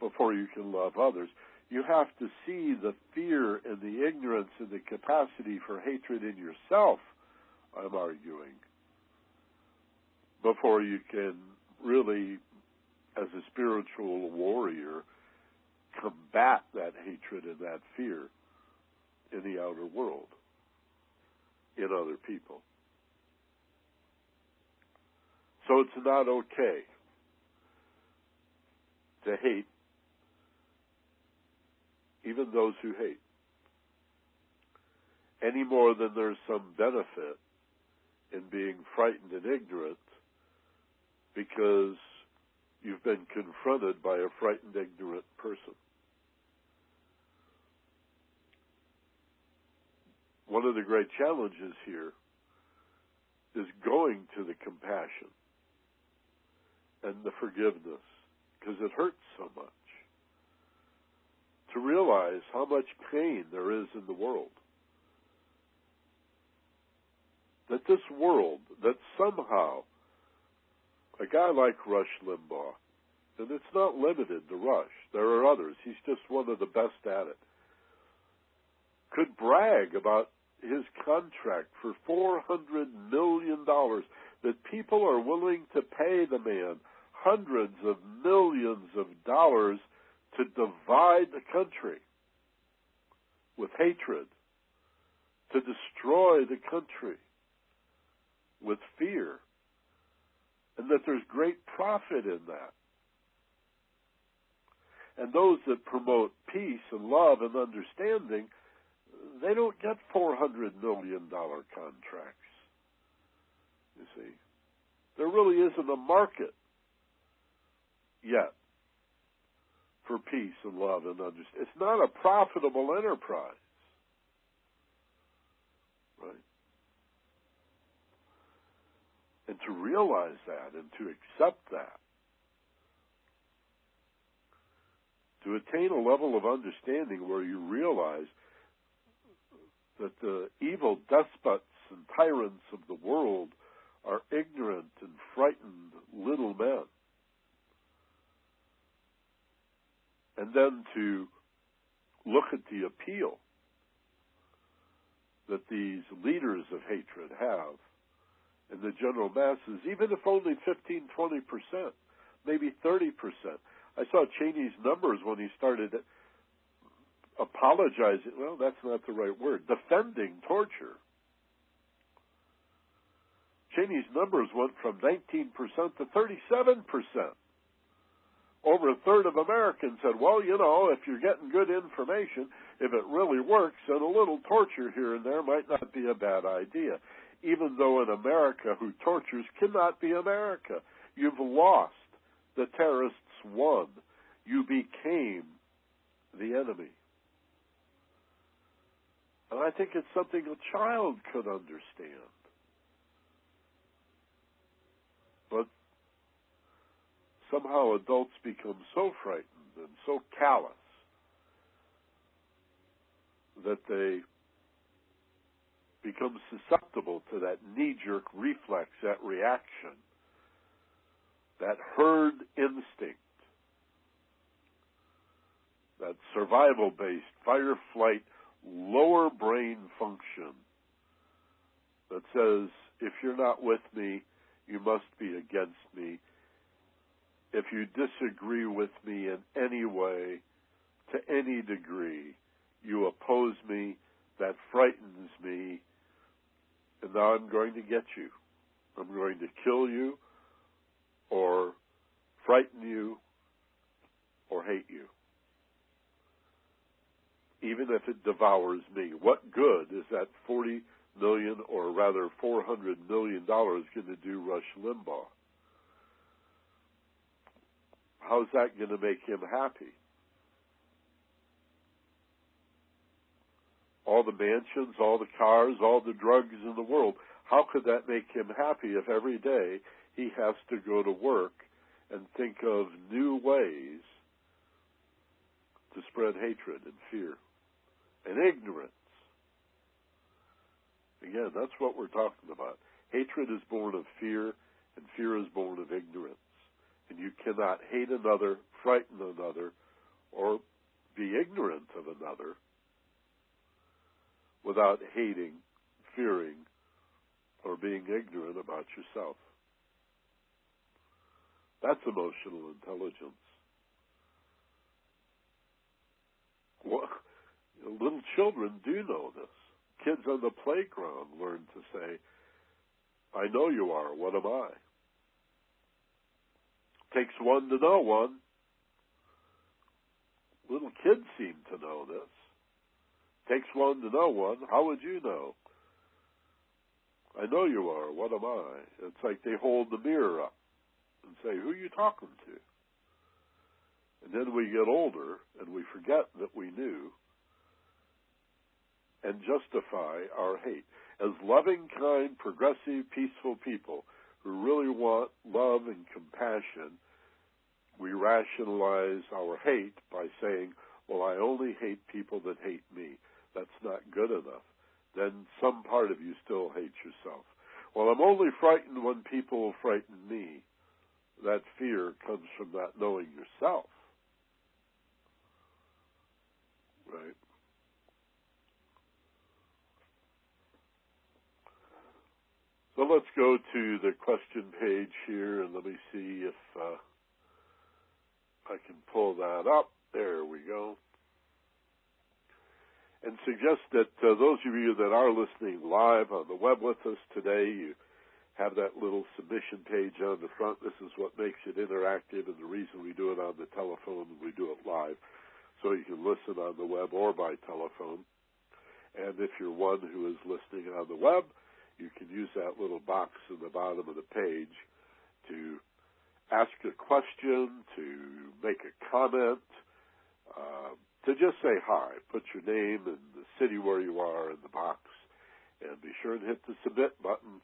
before you can love others. You have to see the fear and the ignorance and the capacity for hatred in yourself, I'm arguing, before you can really, as a spiritual warrior, combat that hatred and that fear in the outer world, in other people. So it's not okay to hate even those who hate any more than there's some benefit in being frightened and ignorant because you've been confronted by a frightened, ignorant person. One of the great challenges here is going to the compassion and the forgiveness because it hurts so much. To realize how much pain there is in the world. That this world, that somehow a guy like Rush Limbaugh, and it's not limited to Rush, there are others, he's just one of the best at it, could brag about his contract for $400 million, that people are willing to pay the man hundreds of millions of dollars to divide the country with hatred, to destroy the country with fear, and that there's great profit in that. And those that promote peace and love and understanding they don't get $400 million contracts. You see, there really isn't a market yet for peace and love and understanding. It's not a profitable enterprise. Right? And to realize that and to accept that, to attain a level of understanding where you realize that the evil despots and tyrants of the world are ignorant and frightened little men. And then to look at the appeal that these leaders of hatred have in the general masses, even if only 15, 20%, maybe 30%. I saw Cheney's numbers when he started apologizing. Well, that's not the right word. Defending torture. Cheney's numbers went from 19% to 37%. Over a third of Americans said, well, you know, if you're getting good information, if it really works, then a little torture here and there might not be a bad idea. Even though in America, who tortures cannot be America. You've lost. The terrorists won. You became the enemy. And I think it's something a child could understand. But somehow adults become so frightened and so callous that they become susceptible to that knee jerk reflex, that reaction, that herd instinct, that survival based fire flight lower brain function that says, if you're not with me, you must be against me. If you disagree with me in any way, to any degree, you oppose me, that frightens me, and now I'm going to get you. I'm going to kill you, or frighten you, or hate you even if it devours me. What good is that 40 million or rather 400 million dollars going to do Rush Limbaugh? How's that going to make him happy? All the mansions, all the cars, all the drugs in the world. How could that make him happy if every day he has to go to work and think of new ways to spread hatred and fear? And ignorance. Again, that's what we're talking about. Hatred is born of fear, and fear is born of ignorance. And you cannot hate another, frighten another, or be ignorant of another without hating, fearing, or being ignorant about yourself. That's emotional intelligence. What, little children do know this. Kids on the playground learn to say, I know you are. What am I? Takes one to know one. Little kids seem to know this. Takes one to know one. How would you know? I know you are. What am I? It's like they hold the mirror up and say, Who are you talking to? And then we get older and we forget that we knew and justify our hate. As loving, kind, progressive, peaceful people who really want love and compassion, we rationalize our hate by saying, well, I only hate people that hate me. That's not good enough. Then some part of you still hates yourself. Well, I'm only frightened when people frighten me. That fear comes from not knowing yourself. Right? So let's go to the question page here and let me see if uh, I can pull that up. There we go. And suggest that uh, those of you that are listening live on the web with us today, you have that little submission page on the front. This is what makes it interactive and the reason we do it on the telephone we do it live. So you can listen on the web or by telephone. And if you're one who is listening on the web, you can use that little box in the bottom of the page to ask a question, to make a comment, uh, to just say hi. Put your name and the city where you are in the box, and be sure and hit the submit button.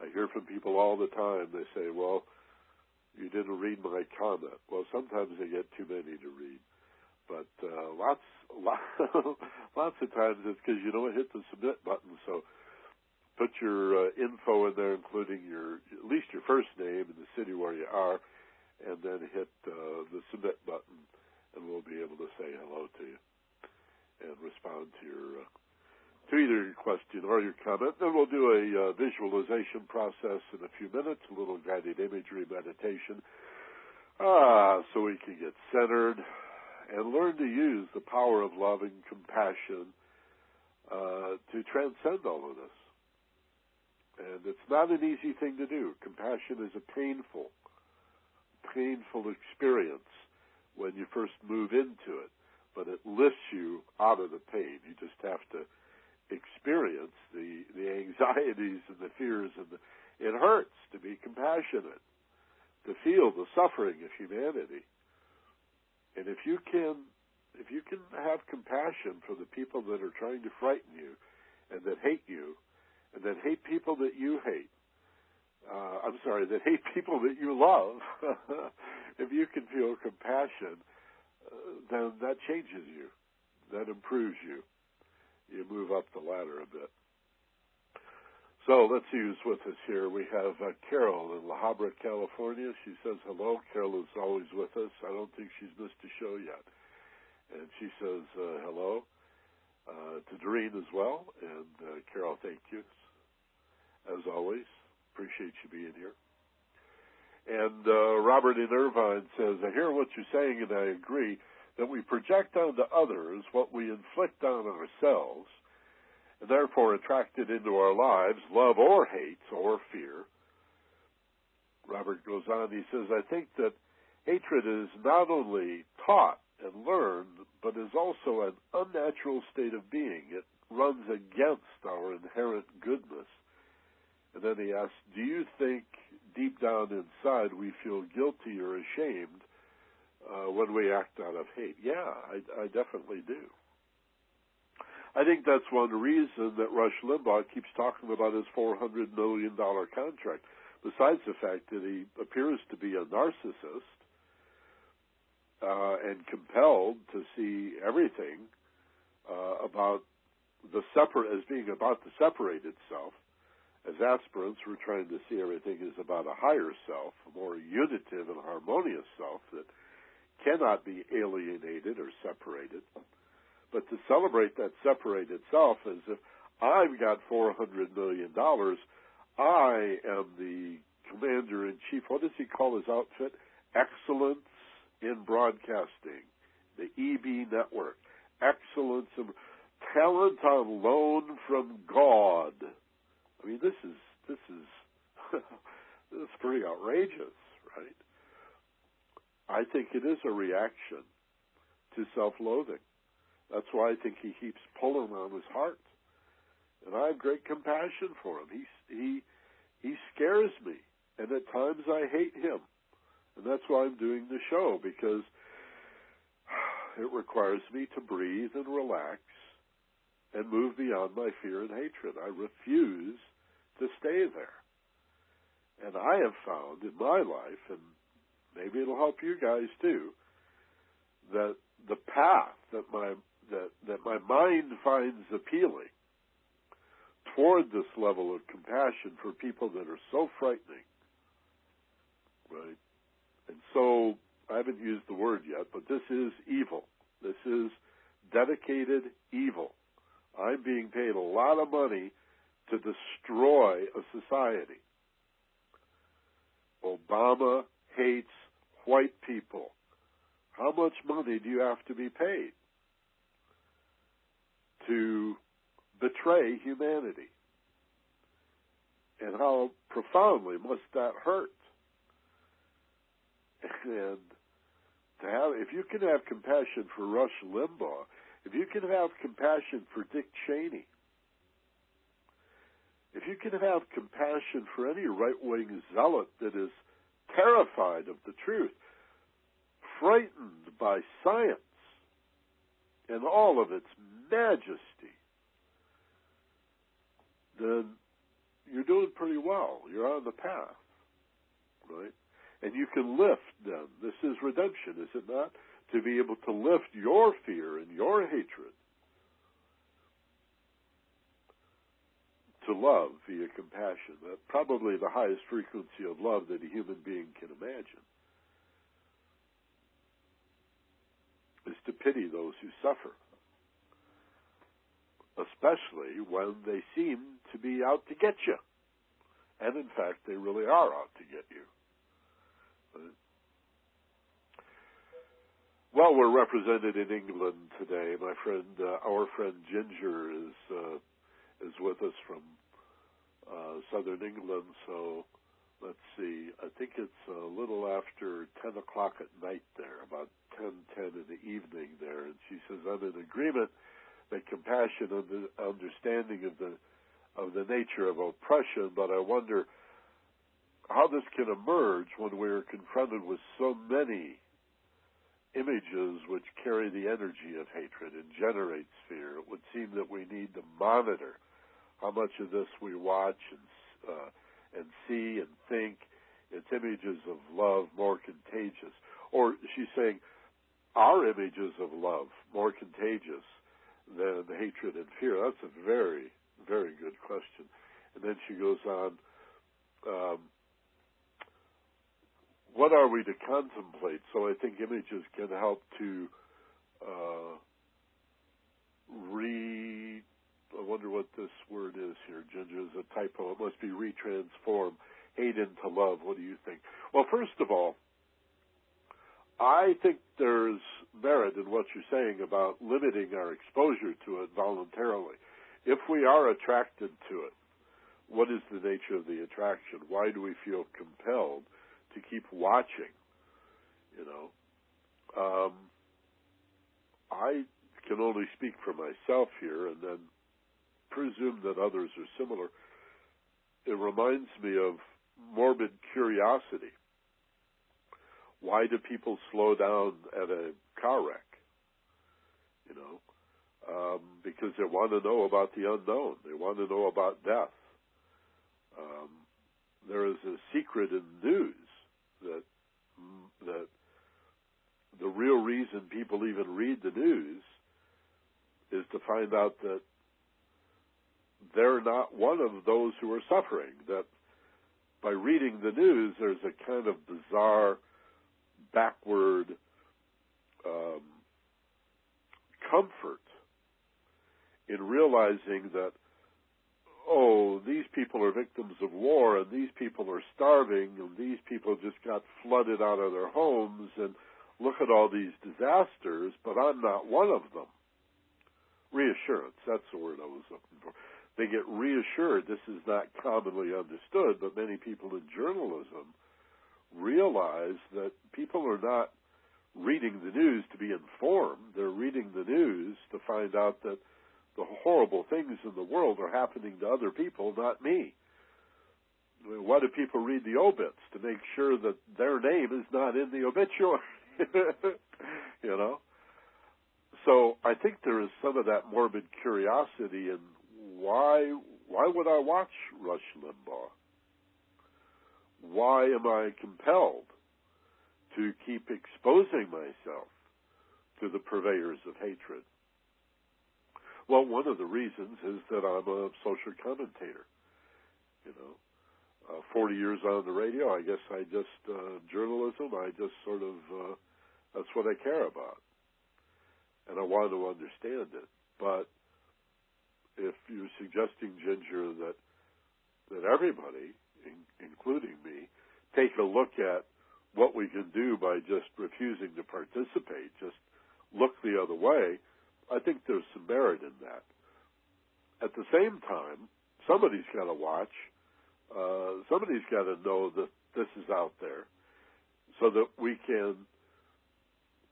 I hear from people all the time. They say, "Well, you didn't read my comment." Well, sometimes they get too many to read, but uh, lots, lots, lots of times it's because you don't hit the submit button. So put your uh, info in there, including your at least your first name and the city where you are, and then hit uh, the submit button, and we'll be able to say hello to you and respond to your uh, to either your question or your comment. Then we'll do a uh, visualization process in a few minutes, a little guided imagery meditation, ah, so we can get centered and learn to use the power of love and compassion uh, to transcend all of this. And it's not an easy thing to do. Compassion is a painful, painful experience when you first move into it, but it lifts you out of the pain. You just have to experience the, the anxieties and the fears and the, it hurts to be compassionate, to feel the suffering of humanity. And if you can, if you can have compassion for the people that are trying to frighten you and that hate you, that hate people that you hate. Uh, I'm sorry, that hate people that you love. if you can feel compassion, uh, then that changes you. That improves you. You move up the ladder a bit. So let's see who's with us here. We have uh, Carol in La Habra, California. She says hello. Carol is always with us. I don't think she's missed a show yet. And she says uh, hello uh, to Doreen as well. And uh, Carol, thank you as always. Appreciate you being here. And uh, Robert in Irvine says, I hear what you're saying and I agree that we project onto others what we inflict on ourselves and therefore attract it into our lives, love or hate or fear. Robert goes on, he says, I think that hatred is not only taught and learned, but is also an unnatural state of being. It runs against our inherent goodness and then he asks, Do you think deep down inside we feel guilty or ashamed uh, when we act out of hate? Yeah, I, I definitely do. I think that's one reason that Rush Limbaugh keeps talking about his $400 million contract, besides the fact that he appears to be a narcissist uh, and compelled to see everything uh, about the separate as being about to separate itself as aspirants, we're trying to see everything as about a higher self, a more unitive and harmonious self that cannot be alienated or separated. But to celebrate that separated self as if I've got $400 million, I am the commander in chief. What does he call his outfit? Excellence in Broadcasting, the EIB network. Excellence in talent on loan from God I mean, this is this is this is pretty outrageous, right? I think it is a reaction to self-loathing. That's why I think he keeps pulling on his heart, and I have great compassion for him. He he he scares me, and at times I hate him, and that's why I'm doing the show because it requires me to breathe and relax and move beyond my fear and hatred. I refuse to stay there. And I have found in my life, and maybe it'll help you guys too, that the path that my that that my mind finds appealing toward this level of compassion for people that are so frightening, right? And so I haven't used the word yet, but this is evil. This is dedicated evil. I'm being paid a lot of money to destroy a society. Obama hates white people. How much money do you have to be paid to betray humanity? And how profoundly must that hurt? And to have, if you can have compassion for Rush Limbaugh, if you can have compassion for Dick Cheney, if you can have compassion for any right wing zealot that is terrified of the truth, frightened by science, and all of its majesty, then you're doing pretty well. You're on the path, right? And you can lift them. This is redemption, is it not? To be able to lift your fear and your hatred to love via compassion. That's probably the highest frequency of love that a human being can imagine. Is to pity those who suffer especially when they seem to be out to get you. And in fact, they really are out to get you. Well, we're represented in England today. My friend, uh, our friend Ginger, is uh, is with us from uh, southern England. So let's see. I think it's a little after ten o'clock at night there, about ten ten in the evening there, and she says I'm in agreement that compassion and the understanding of the of the nature of oppression, but I wonder how this can emerge when we're confronted with so many images which carry the energy of hatred and generates fear. It would seem that we need to monitor how much of this we watch and uh, and see and think. It's images of love more contagious, or she's saying, our images of love more contagious than hatred and fear? That's a very, very good question. And then she goes on, um, what are we to contemplate? So I think images can help to uh, re. I wonder what this word is here. Ginger is a typo. It must be retransform hate into love. What do you think? Well, first of all, I think there's merit in what you're saying about limiting our exposure to it voluntarily. If we are attracted to it, what is the nature of the attraction? Why do we feel compelled to keep watching? You know, um, I can only speak for myself here, and then presume that others are similar. It reminds me of morbid curiosity why do people slow down at a car wreck? You know, um, because they want to know about the unknown. They want to know about death. Um, there is a secret in news that that the real reason people even read the news is to find out that they're not one of those who are suffering. That by reading the news, there's a kind of bizarre backward um, comfort in realizing that, oh, these people are victims of war and these people are starving and these people just got flooded out of their homes and look at all these disasters, but I'm not one of them. Reassurance, that's the word I was looking for. They get reassured. This is not commonly understood, but many people in journalism realize that people are not reading the news to be informed. They're reading the news to find out that the horrible things in the world are happening to other people, not me. Why do people read the obits? To make sure that their name is not in the obituary. you know? So I think there is some of that morbid curiosity in why why would I watch Rush Limbaugh? why am I compelled to keep exposing myself to the purveyors of hatred? Well, one of the reasons is that I'm a social commentator. You know, uh, 40 years on the radio, I guess I just, uh, journalism, I just sort of, uh, that's what I care about. And I want to understand it. But if you're suggesting, Ginger, that, that everybody in, including me, take a look at what we can do by just refusing to participate, just look the other way, I think there's some merit in that. At the same time, somebody's got to watch. Uh, somebody's got to know that this is out there so that we can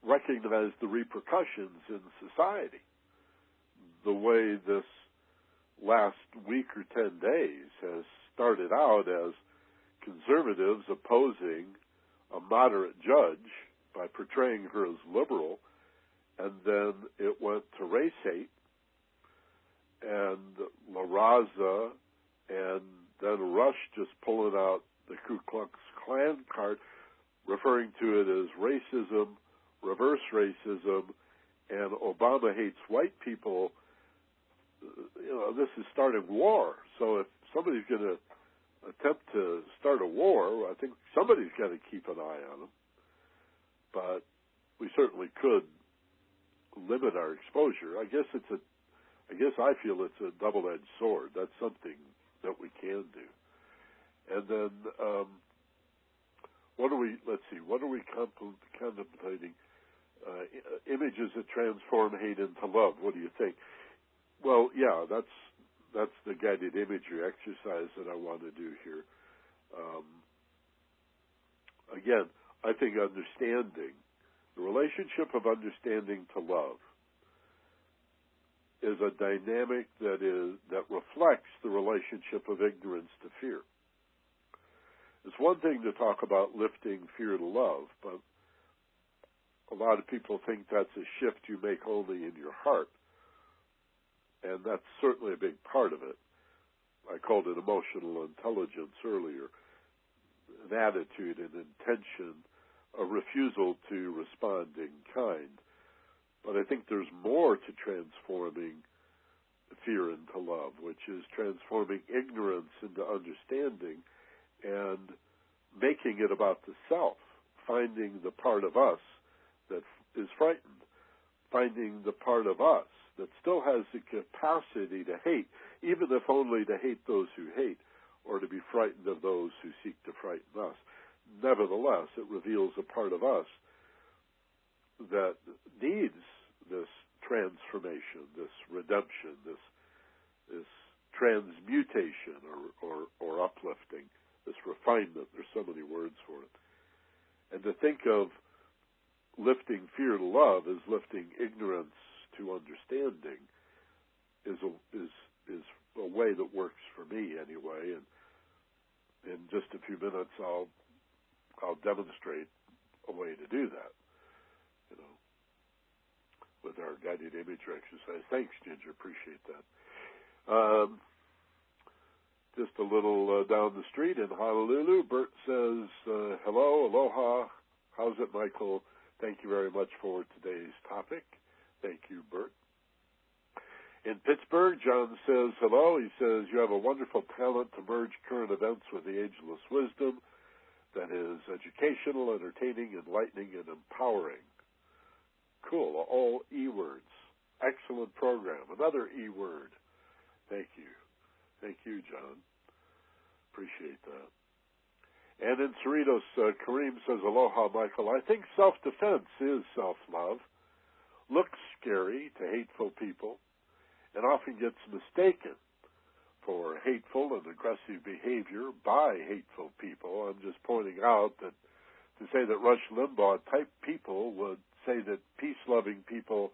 recognize the repercussions in society. The way this last week or 10 days has started out as conservatives opposing a moderate judge by portraying her as liberal and then it went to race hate, and La Raza, and then Rush just pulling out the Ku Klux Klan card, referring to it as racism, reverse racism, and Obama hates white people. You know, this is starting war. So if somebody's going to attempt to start a war, I think somebody's got to keep an eye on them. But we certainly could limit our exposure. I guess it's a, I guess I feel it's a double-edged sword. That's something that we can do. And then, um, what are we? Let's see. What are we contemplating? Uh, images that transform hate into love. What do you think? Well, yeah, that's that's the guided imagery exercise that I want to do here. Um, again, I think understanding the relationship of understanding to love is a dynamic that is that reflects the relationship of ignorance to fear. It's one thing to talk about lifting fear to love, but a lot of people think that's a shift you make only in your heart. And that's certainly a big part of it. I called it emotional intelligence earlier. An attitude, an intention, a refusal to respond in kind. But I think there's more to transforming fear into love, which is transforming ignorance into understanding and making it about the self, finding the part of us that is frightened, finding the part of us that still has the capacity to hate, even if only to hate those who hate, or to be frightened of those who seek to frighten us. Nevertheless, it reveals a part of us that needs this transformation, this redemption, this this transmutation or, or, or uplifting, this refinement. There's so many words for it. And to think of lifting fear to love as lifting ignorance to understanding is a is is a way that works for me anyway. And in just a few minutes, I'll I'll demonstrate a way to do that. You know, with our guided image exercise. Thanks, Ginger. Appreciate that. Um, just a little uh, down the street in Honolulu, Bert says, uh, "Hello, aloha. How's it, Michael? Thank you very much for today's topic." Thank you, Bert. In Pittsburgh, John says hello. He says, You have a wonderful talent to merge current events with the ageless wisdom that is educational, entertaining, enlightening, and empowering. Cool. All E words. Excellent program. Another E word. Thank you. Thank you, John. Appreciate that. And in Cerritos, uh, Kareem says, Aloha, Michael. I think self defense is self love looks scary to hateful people and often gets mistaken for hateful and aggressive behavior by hateful people. I'm just pointing out that to say that Rush Limbaugh type people would say that peace loving people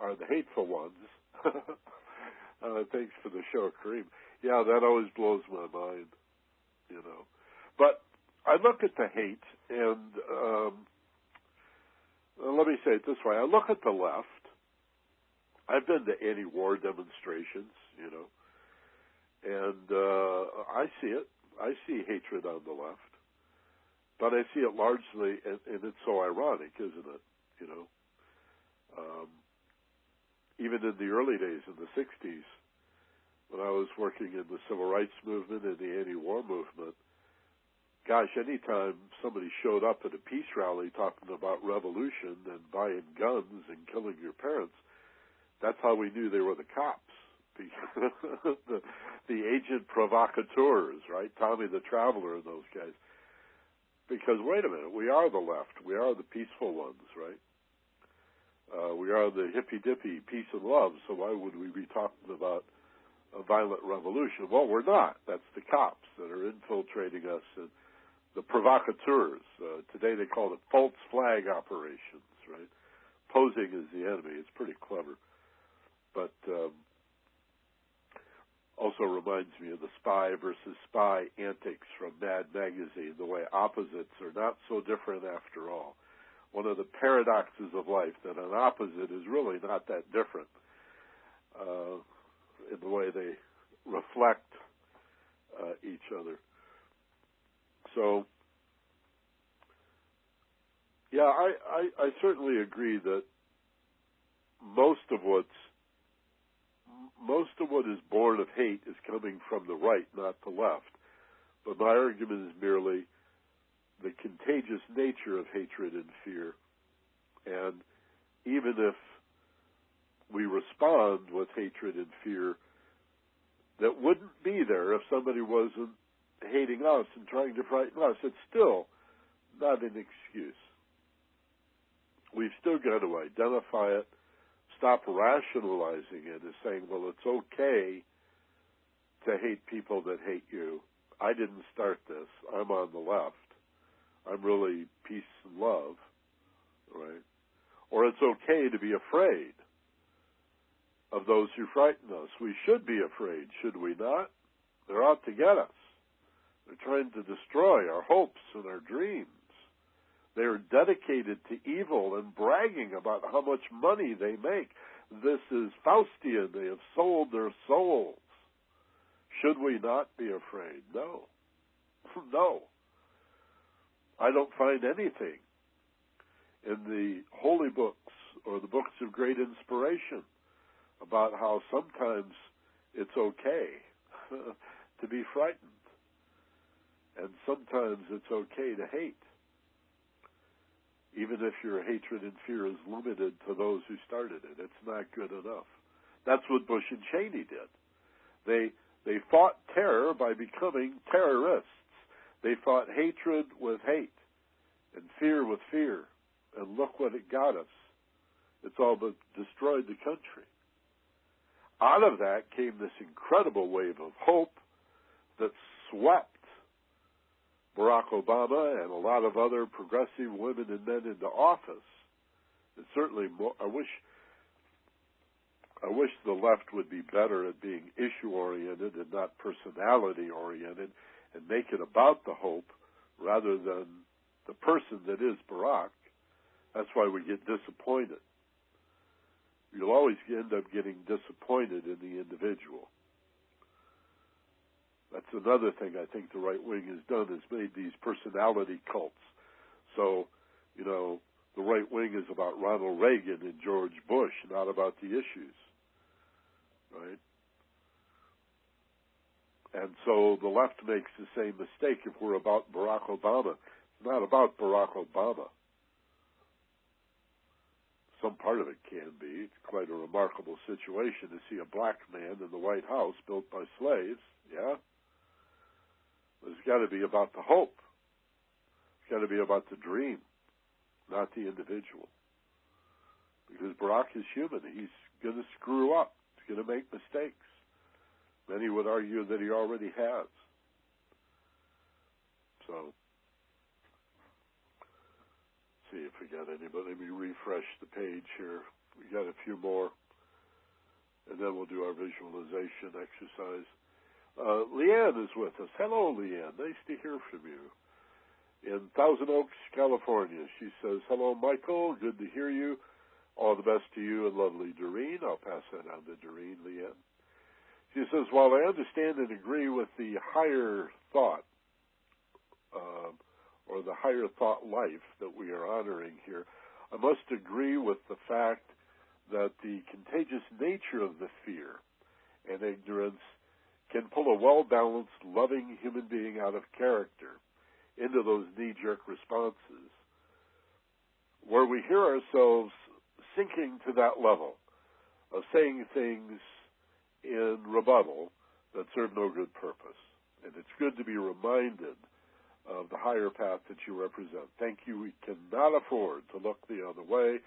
are the hateful ones. uh, thanks for the show, Kareem. Yeah, that always blows my mind, you know. But I look at the hate and um, let me say it this way. I look at the left. I've been to anti-war demonstrations, you know, and uh, I see it. I see hatred on the left, but I see it largely, and, and it's so ironic, isn't it? You know, um, even in the early days in the '60s, when I was working in the civil rights movement and the anti-war movement, gosh, anytime somebody showed up at a peace rally talking about revolution and buying guns and killing your parents, that's how we knew they were the cops. the, the agent provocateurs, right? Tommy the Traveler and those guys. Because wait a minute, we are the left. We are the peaceful ones, right? Uh, we are the hippy dippy peace and love. So why would we be talking about a violent revolution? Well, we're not. That's the cops that are infiltrating us and the provocateurs. Uh, today they call it false flag operations, right? Posing as the enemy. It's pretty clever. But um, also reminds me of the spy versus spy antics from Mad Magazine, the way opposites are not so different after all. one of the paradoxes of life that an opposite is really not that different uh, in the way they reflect uh, each other. So, yeah, I, I, I certainly agree that most of what's most of what is born of hate is coming from the right, not the left. But my argument is merely the contagious nature of hatred and fear. And even if we respond with hatred and fear, that wouldn't be there if somebody wasn't hating us and trying to frighten us. It's still not an excuse. We've still got to identify it, stop rationalizing it as saying, well, it's okay to hate people that hate you. I didn't start this. I'm on the left. I'm really peace and love, right? Or it's okay to be afraid of those who frighten us. We should be afraid, should we not? They're out to get us. They're trying to destroy our hopes and our dreams. They are dedicated to evil and bragging about how much money they make. This is Faustian. They have sold their souls. Should we not be afraid? No. no. I don't find anything in the holy books or the books of great inspiration about how sometimes it's okay to be frightened and sometimes it's okay to hate even if your hatred and fear is limited to those who started it it's not good enough that's what bush and cheney did they they fought terror by becoming terrorists they fought hatred with hate and fear with fear. And look what it got us. It's all but destroyed the country. Out of that came this incredible wave of hope that swept Barack Obama and a lot of other progressive women and men into office. And certainly, more, I wish I wish the left would be better at being issue oriented and not personality oriented and make it about the hope rather than the person that is Barack. That's why we get disappointed. You'll always end up getting disappointed in the individual. That's another thing I think the right wing has done is made these personality cults. So, you know, the right wing is about Ronald Reagan and George Bush, not about the issues. Right? And so the left makes the same mistake if we're about Barack Obama. It's not about Barack Obama. Some part of it can be. It's quite a remarkable situation to see a black man in the White House built by slaves, yeah? It's got to be about the hope. It's got to be about the dream, not the individual. Because Barack is human. He's going to screw up. He's going to make mistakes. Many would argue that he already has. So, see if we got any, but let me refresh the page here. We got a few more, and then we'll do our visualization exercise. Uh, Leanne is with us. Hello, Leanne. Nice to hear from you. In Thousand Oaks, California, she says, Hello, Michael. Good to hear you. All the best to you and lovely Doreen. I'll pass that on to Doreen, Leanne. She says, while I understand and agree with the higher thought, uh, or the higher thought life that we are honoring here, I must agree with the fact that the contagious nature of the fear and ignorance can pull a well balanced, loving human being out of character into those knee jerk responses, where we hear ourselves sinking to that level of saying things in rebuttal that serve no good purpose. And it's good to be reminded of the higher path that you represent. Thank you. We cannot afford to look the other way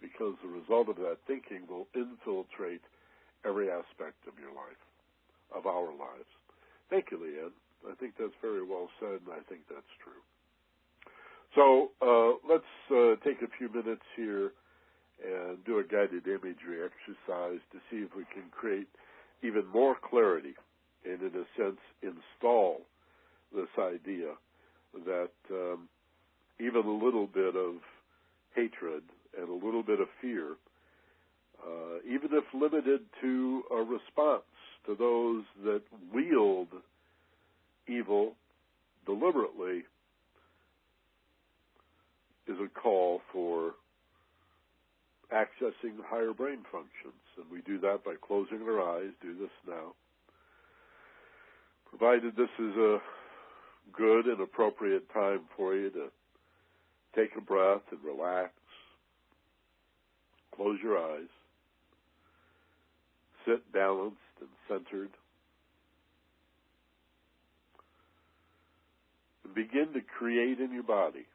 because the result of that thinking will infiltrate every aspect of your life, of our lives. Thank you, Leanne. I think that's very well said, and I think that's true. So uh, let's uh, take a few minutes here and do a guided imagery exercise to see if we can create even more clarity and, in a sense, install this idea that um, even a little bit of hatred and a little bit of fear, uh, even if limited to a response to those that wield evil deliberately, is a call for accessing higher brain functions. And we do that by closing our eyes. Do this now. Provided this is a good and appropriate time for you to take a breath and relax. Close your eyes. Sit balanced and centered. And begin to create in your body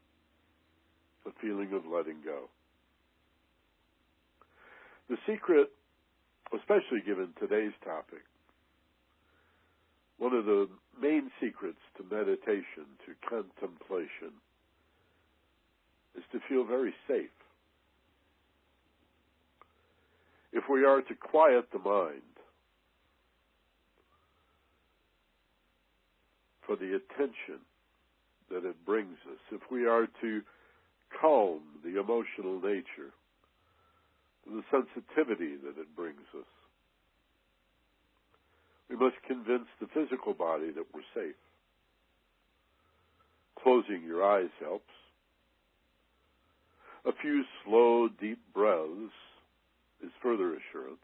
the feeling of letting go. The secret, especially given today's topic, one of the main secrets to meditation, to contemplation, is to feel very safe. If we are to quiet the mind for the attention that it brings us, if we are to calm the emotional nature, the sensitivity that it brings us, we must convince the physical body that we're safe. Closing your eyes helps. A few slow, deep breaths is further assurance.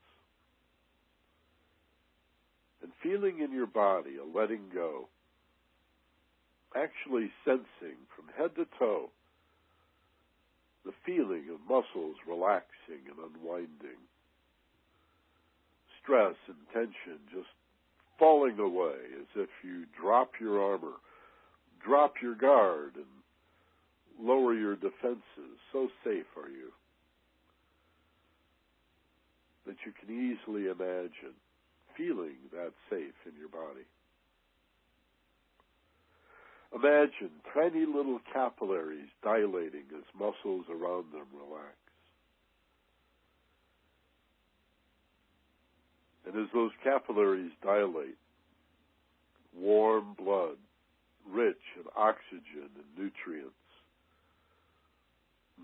And feeling in your body a letting go, actually sensing from head to toe the feeling of muscles relaxing and unwinding, stress and tension just falling away as if you drop your armor, drop your guard, and lower your defenses. So safe are you that you can easily imagine feeling that safe in your body. Imagine tiny little capillaries dilating as muscles around them relax. And as those capillaries dilate, warm blood, rich in oxygen and nutrients,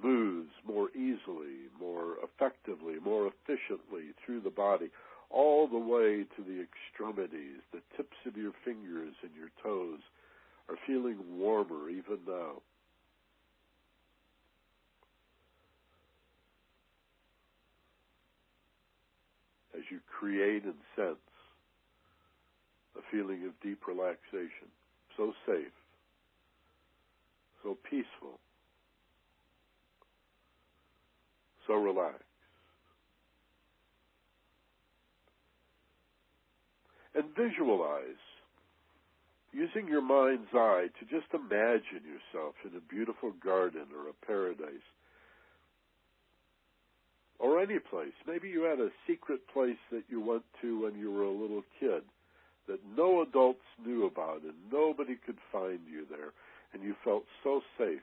moves more easily, more effectively, more efficiently through the body, all the way to the extremities. The tips of your fingers and your toes are feeling warmer even now. as you create and sense a feeling of deep relaxation, so safe, so peaceful, so relaxed. And visualize, using your mind's eye to just imagine yourself in a beautiful garden or a paradise or any place. Maybe you had a secret place that you went to when you were a little kid that no adults knew about and nobody could find you there and you felt so safe.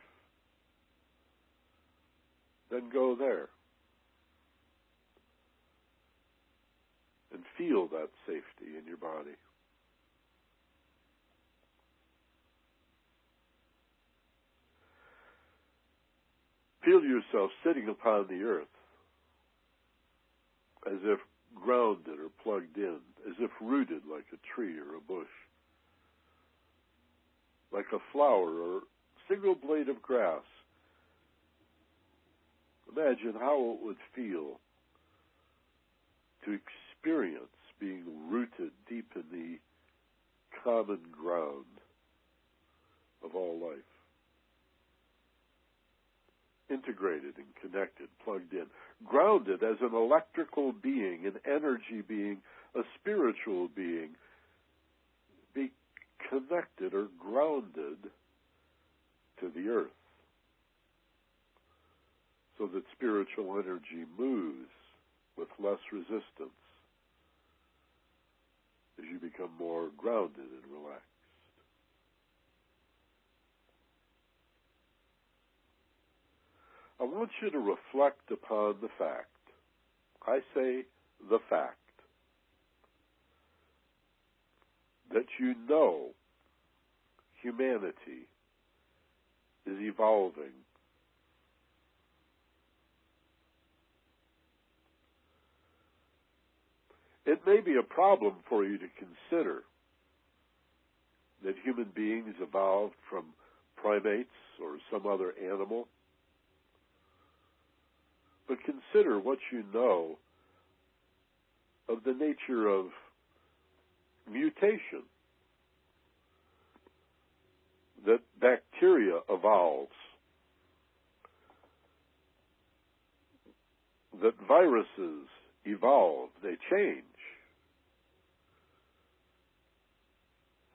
Then go there. And feel that safety in your body. Feel yourself sitting upon the earth as if grounded or plugged in, as if rooted like a tree or a bush, like a flower or single blade of grass. Imagine how it would feel to experience being rooted deep in the common ground of all life integrated and connected, plugged in, grounded as an electrical being, an energy being, a spiritual being, be connected or grounded to the earth so that spiritual energy moves with less resistance as you become more grounded and relaxed. I want you to reflect upon the fact. I say the fact that you know humanity is evolving. It may be a problem for you to consider that human beings evolved from primates or some other animal but consider what you know of the nature of mutation. That bacteria evolves. That viruses evolve, they change.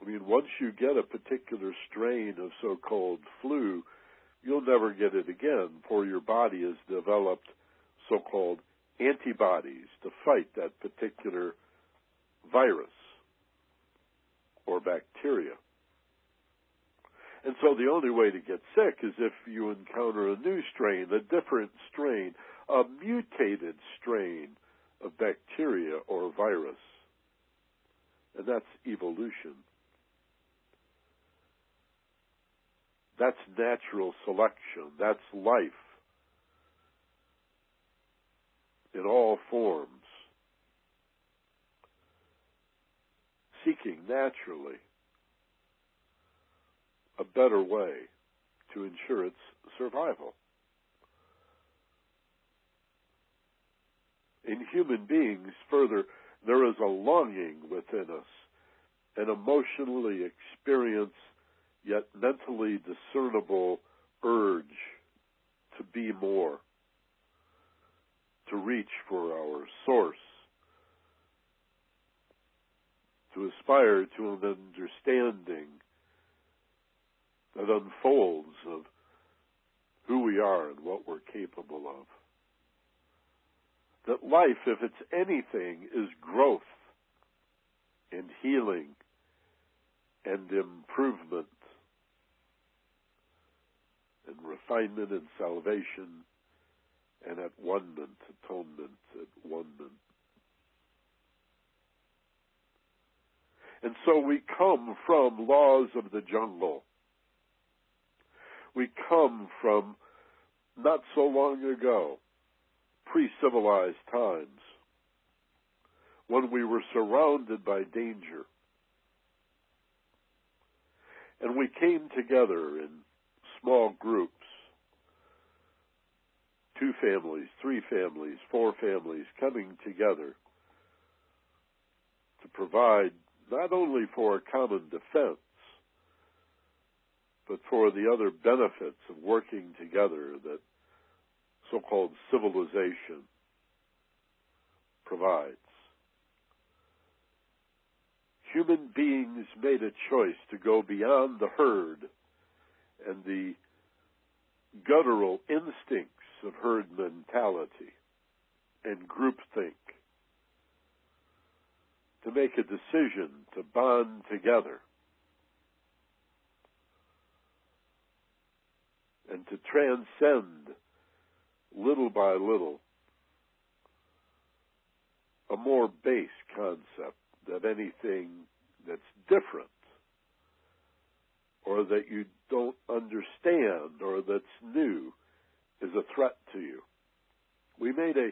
I mean, once you get a particular strain of so called flu, you'll never get it again, for your body has developed so called antibodies to fight that particular virus or bacteria. And so the only way to get sick is if you encounter a new strain, a different strain, a mutated strain of bacteria or virus. And that's evolution. That's natural selection. That's life in all forms, seeking naturally a better way to ensure its survival. In human beings, further, there is a longing within us, an emotionally experienced yet mentally discernible urge to be more, to reach for our source, to aspire to an understanding that unfolds of who we are and what we're capable of. That life, if it's anything, is growth and healing and improvement and refinement and salvation and at one-ment, atonement, at one-ment. And so we come from laws of the jungle. We come from not so long ago, pre-civilized times, when we were surrounded by danger. And we came together in small groups two families, three families, four families coming together to provide not only for a common defense, but for the other benefits of working together that so called civilization provides. Human beings made a choice to go beyond the herd and the guttural instincts of herd mentality and groupthink to make a decision to bond together and to transcend little by little a more base concept that anything that's different or that you don't understand or that's new is a threat to you. We made a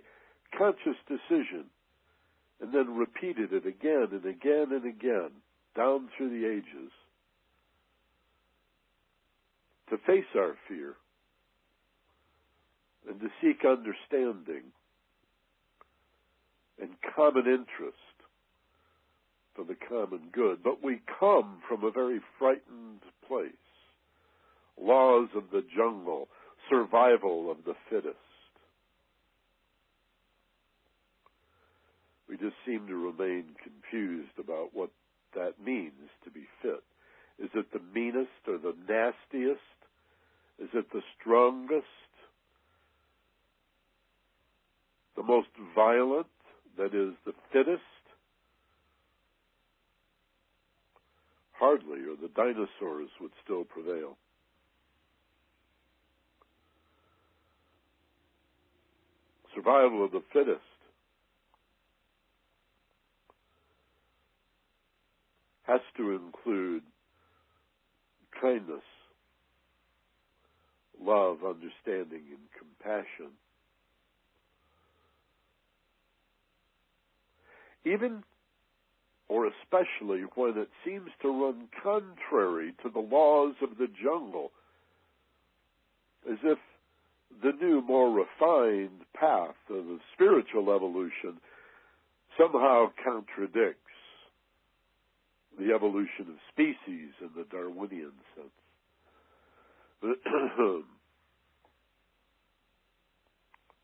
conscious decision and then repeated it again and again and again down through the ages to face our fear and to seek understanding and common interest for the common good. But we come from a very frightened place. Laws of the jungle, survival of the fittest. We just seem to remain confused about what that means to be fit. Is it the meanest or the nastiest? Is it the strongest? The most violent? That is the fittest? Hardly, or the dinosaurs would still prevail. Survival of the fittest. Has to include kindness, love, understanding, and compassion. even or especially when it seems to run contrary to the laws of the jungle, as if the new, more refined path of the spiritual evolution somehow contradicts the evolution of species in the Darwinian sense.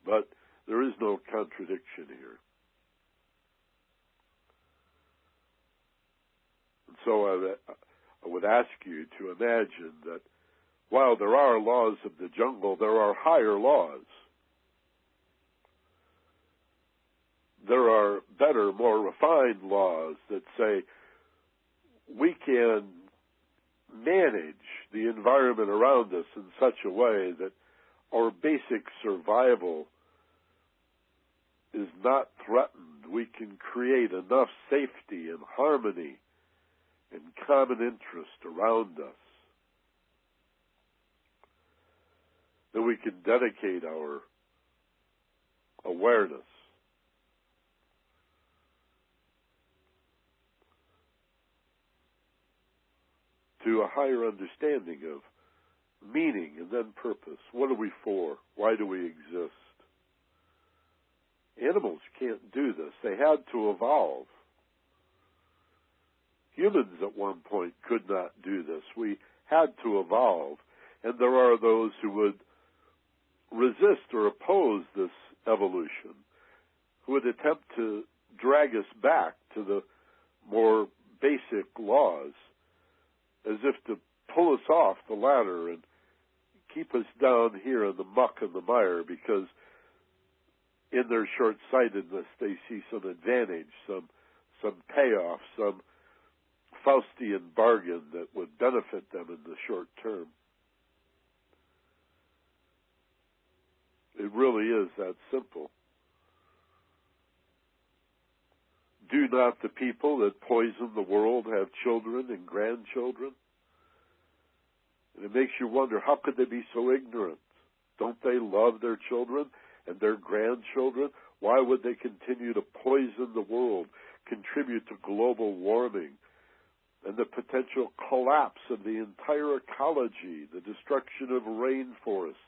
but there is no contradiction here. And so I, I would ask you to imagine that while there are laws of the jungle, there are higher laws. There are better, more refined laws that say we can manage the environment around us in such a way that our basic survival is not threatened. We can create enough safety and harmony and common interest around us that we can dedicate our awareness to a higher understanding of meaning and then purpose. What are we for? Why do we exist? Animals can't do this. They had to evolve. Humans at one point could not do this. We had to evolve. And there are those who would resist or oppose this evolution, who would attempt to drag us back to the more basic laws, as if to pull us off the ladder and keep us down here in the muck and the mire because in their short sightedness they see some advantage, some some payoff, some Faustian bargain that would benefit them in the short term. It really is that simple. Do not the people that poison the world have children and grandchildren? And it makes you wonder how could they be so ignorant? Don't they love their children and their grandchildren? Why would they continue to poison the world, contribute to global warming and the potential collapse of the entire ecology, the destruction of rainforests,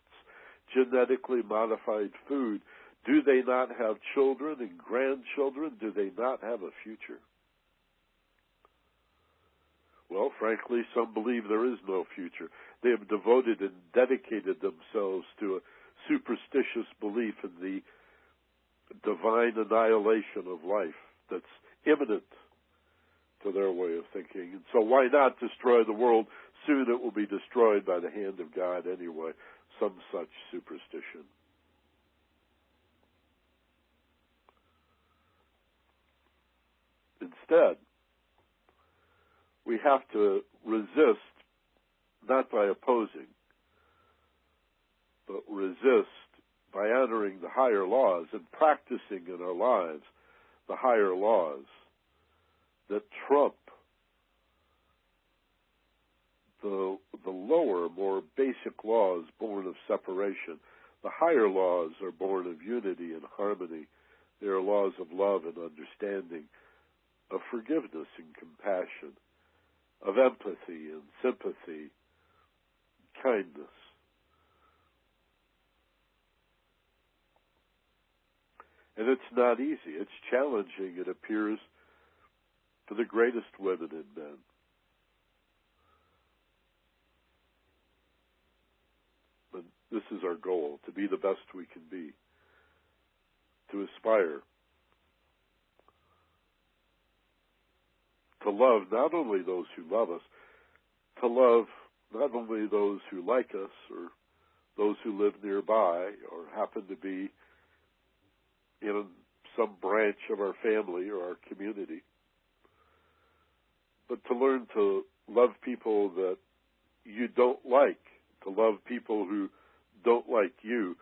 genetically modified food? Do they not have children and grandchildren? Do they not have a future? Well, frankly, some believe there is no future. They have devoted and dedicated themselves to a superstitious belief in the divine annihilation of life that's imminent to their way of thinking. And so why not destroy the world? Soon it will be destroyed by the hand of God anyway some such superstition. Instead, we have to resist not by opposing, but resist by honoring the higher laws and practicing in our lives the higher laws that trump the, the lower, more basic laws born of separation. The higher laws are born of unity and harmony. They are laws of love and understanding, of forgiveness and compassion, of empathy and sympathy, kindness. And it's not easy. It's challenging, it appears, for the greatest women and men. This is our goal to be the best we can be, to aspire to love not only those who love us, to love not only those who like us or those who live nearby or happen to be in some branch of our family or our community, but to learn to love people that you don't like, to love people who don't like you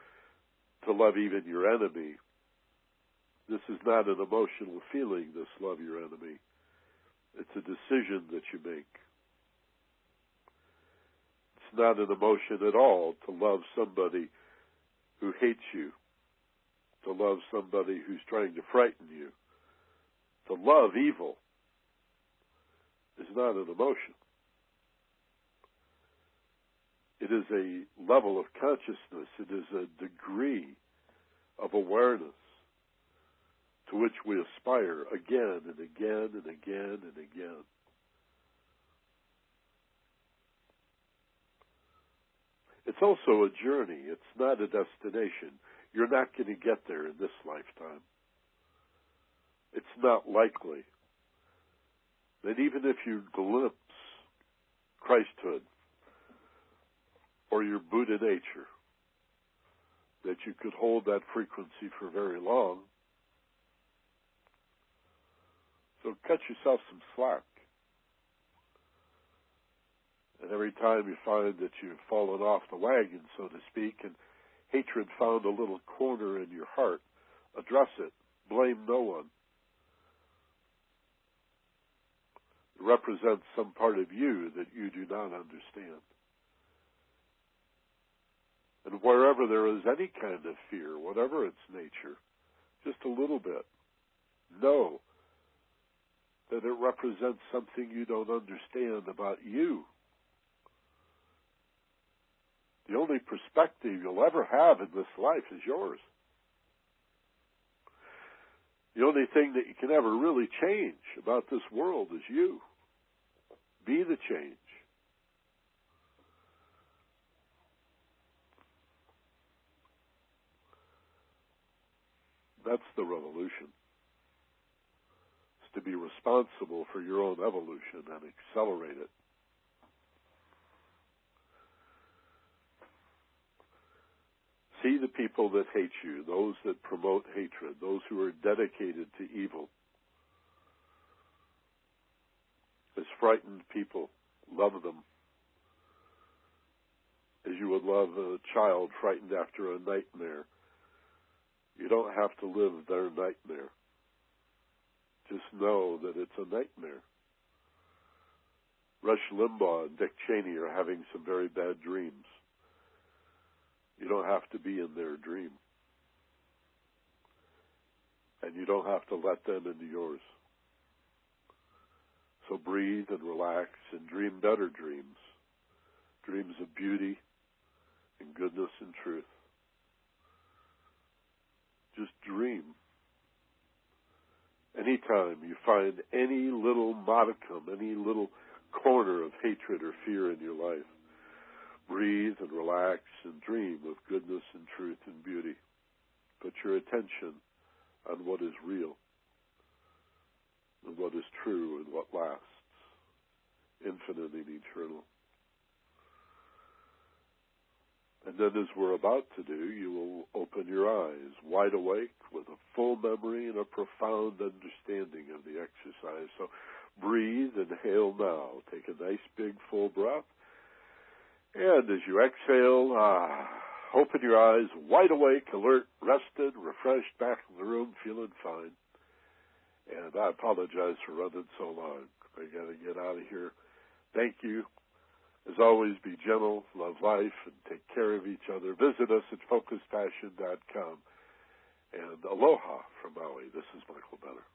to love even your enemy. This is not an emotional feeling, this love your enemy. It's a decision that you make. It's not an emotion at all to love somebody who hates you, to love somebody who's trying to frighten you. To love evil is not an emotion. It is a level of consciousness. It is a degree of awareness to which we aspire again and again and again and again. It's also a journey. It's not a destination. You're not going to get there in this lifetime. It's not likely that even if you glimpse Christhood or your Buddha nature, that you could hold that frequency for very long. So cut yourself some slack. And every time you find that you've fallen off the wagon, so to speak, and hatred found a little corner in your heart, address it. Blame no one. It represents some part of you that you do not understand. And wherever there is any kind of fear, whatever its nature, just a little bit, know that it represents something you don't understand about you. The only perspective you'll ever have in this life is yours. The only thing that you can ever really change about this world is you. Be the change. That's the revolution. It's to be responsible for your own evolution and accelerate it. See the people that hate you, those that promote hatred, those who are dedicated to evil. As frightened people, love them as you would love a child frightened after a nightmare. You don't have to live their nightmare. Just know that it's a nightmare. Rush Limbaugh and Dick Cheney are having some very bad dreams. You don't have to be in their dream. And you don't have to let them into yours. So breathe and relax and dream better dreams. Dreams of beauty and goodness and truth. Just dream. Anytime you find any little modicum, any little corner of hatred or fear in your life, breathe and relax and dream of goodness and truth and beauty. Put your attention on what is real and what is true and what lasts, infinite and eternal. And then, as we're about to do, you will open your eyes wide awake with a full memory and a profound understanding of the exercise. So breathe, inhale now. Take a nice big full breath. And as you exhale, uh, open your eyes wide awake, alert, rested, refreshed, back in the room, feeling fine. And I apologize for running so long. I got to get out of here. Thank you. As always, be gentle, love life, and take care of each other. Visit us at focuspassion.com. And aloha from Maui. This is Michael Benner.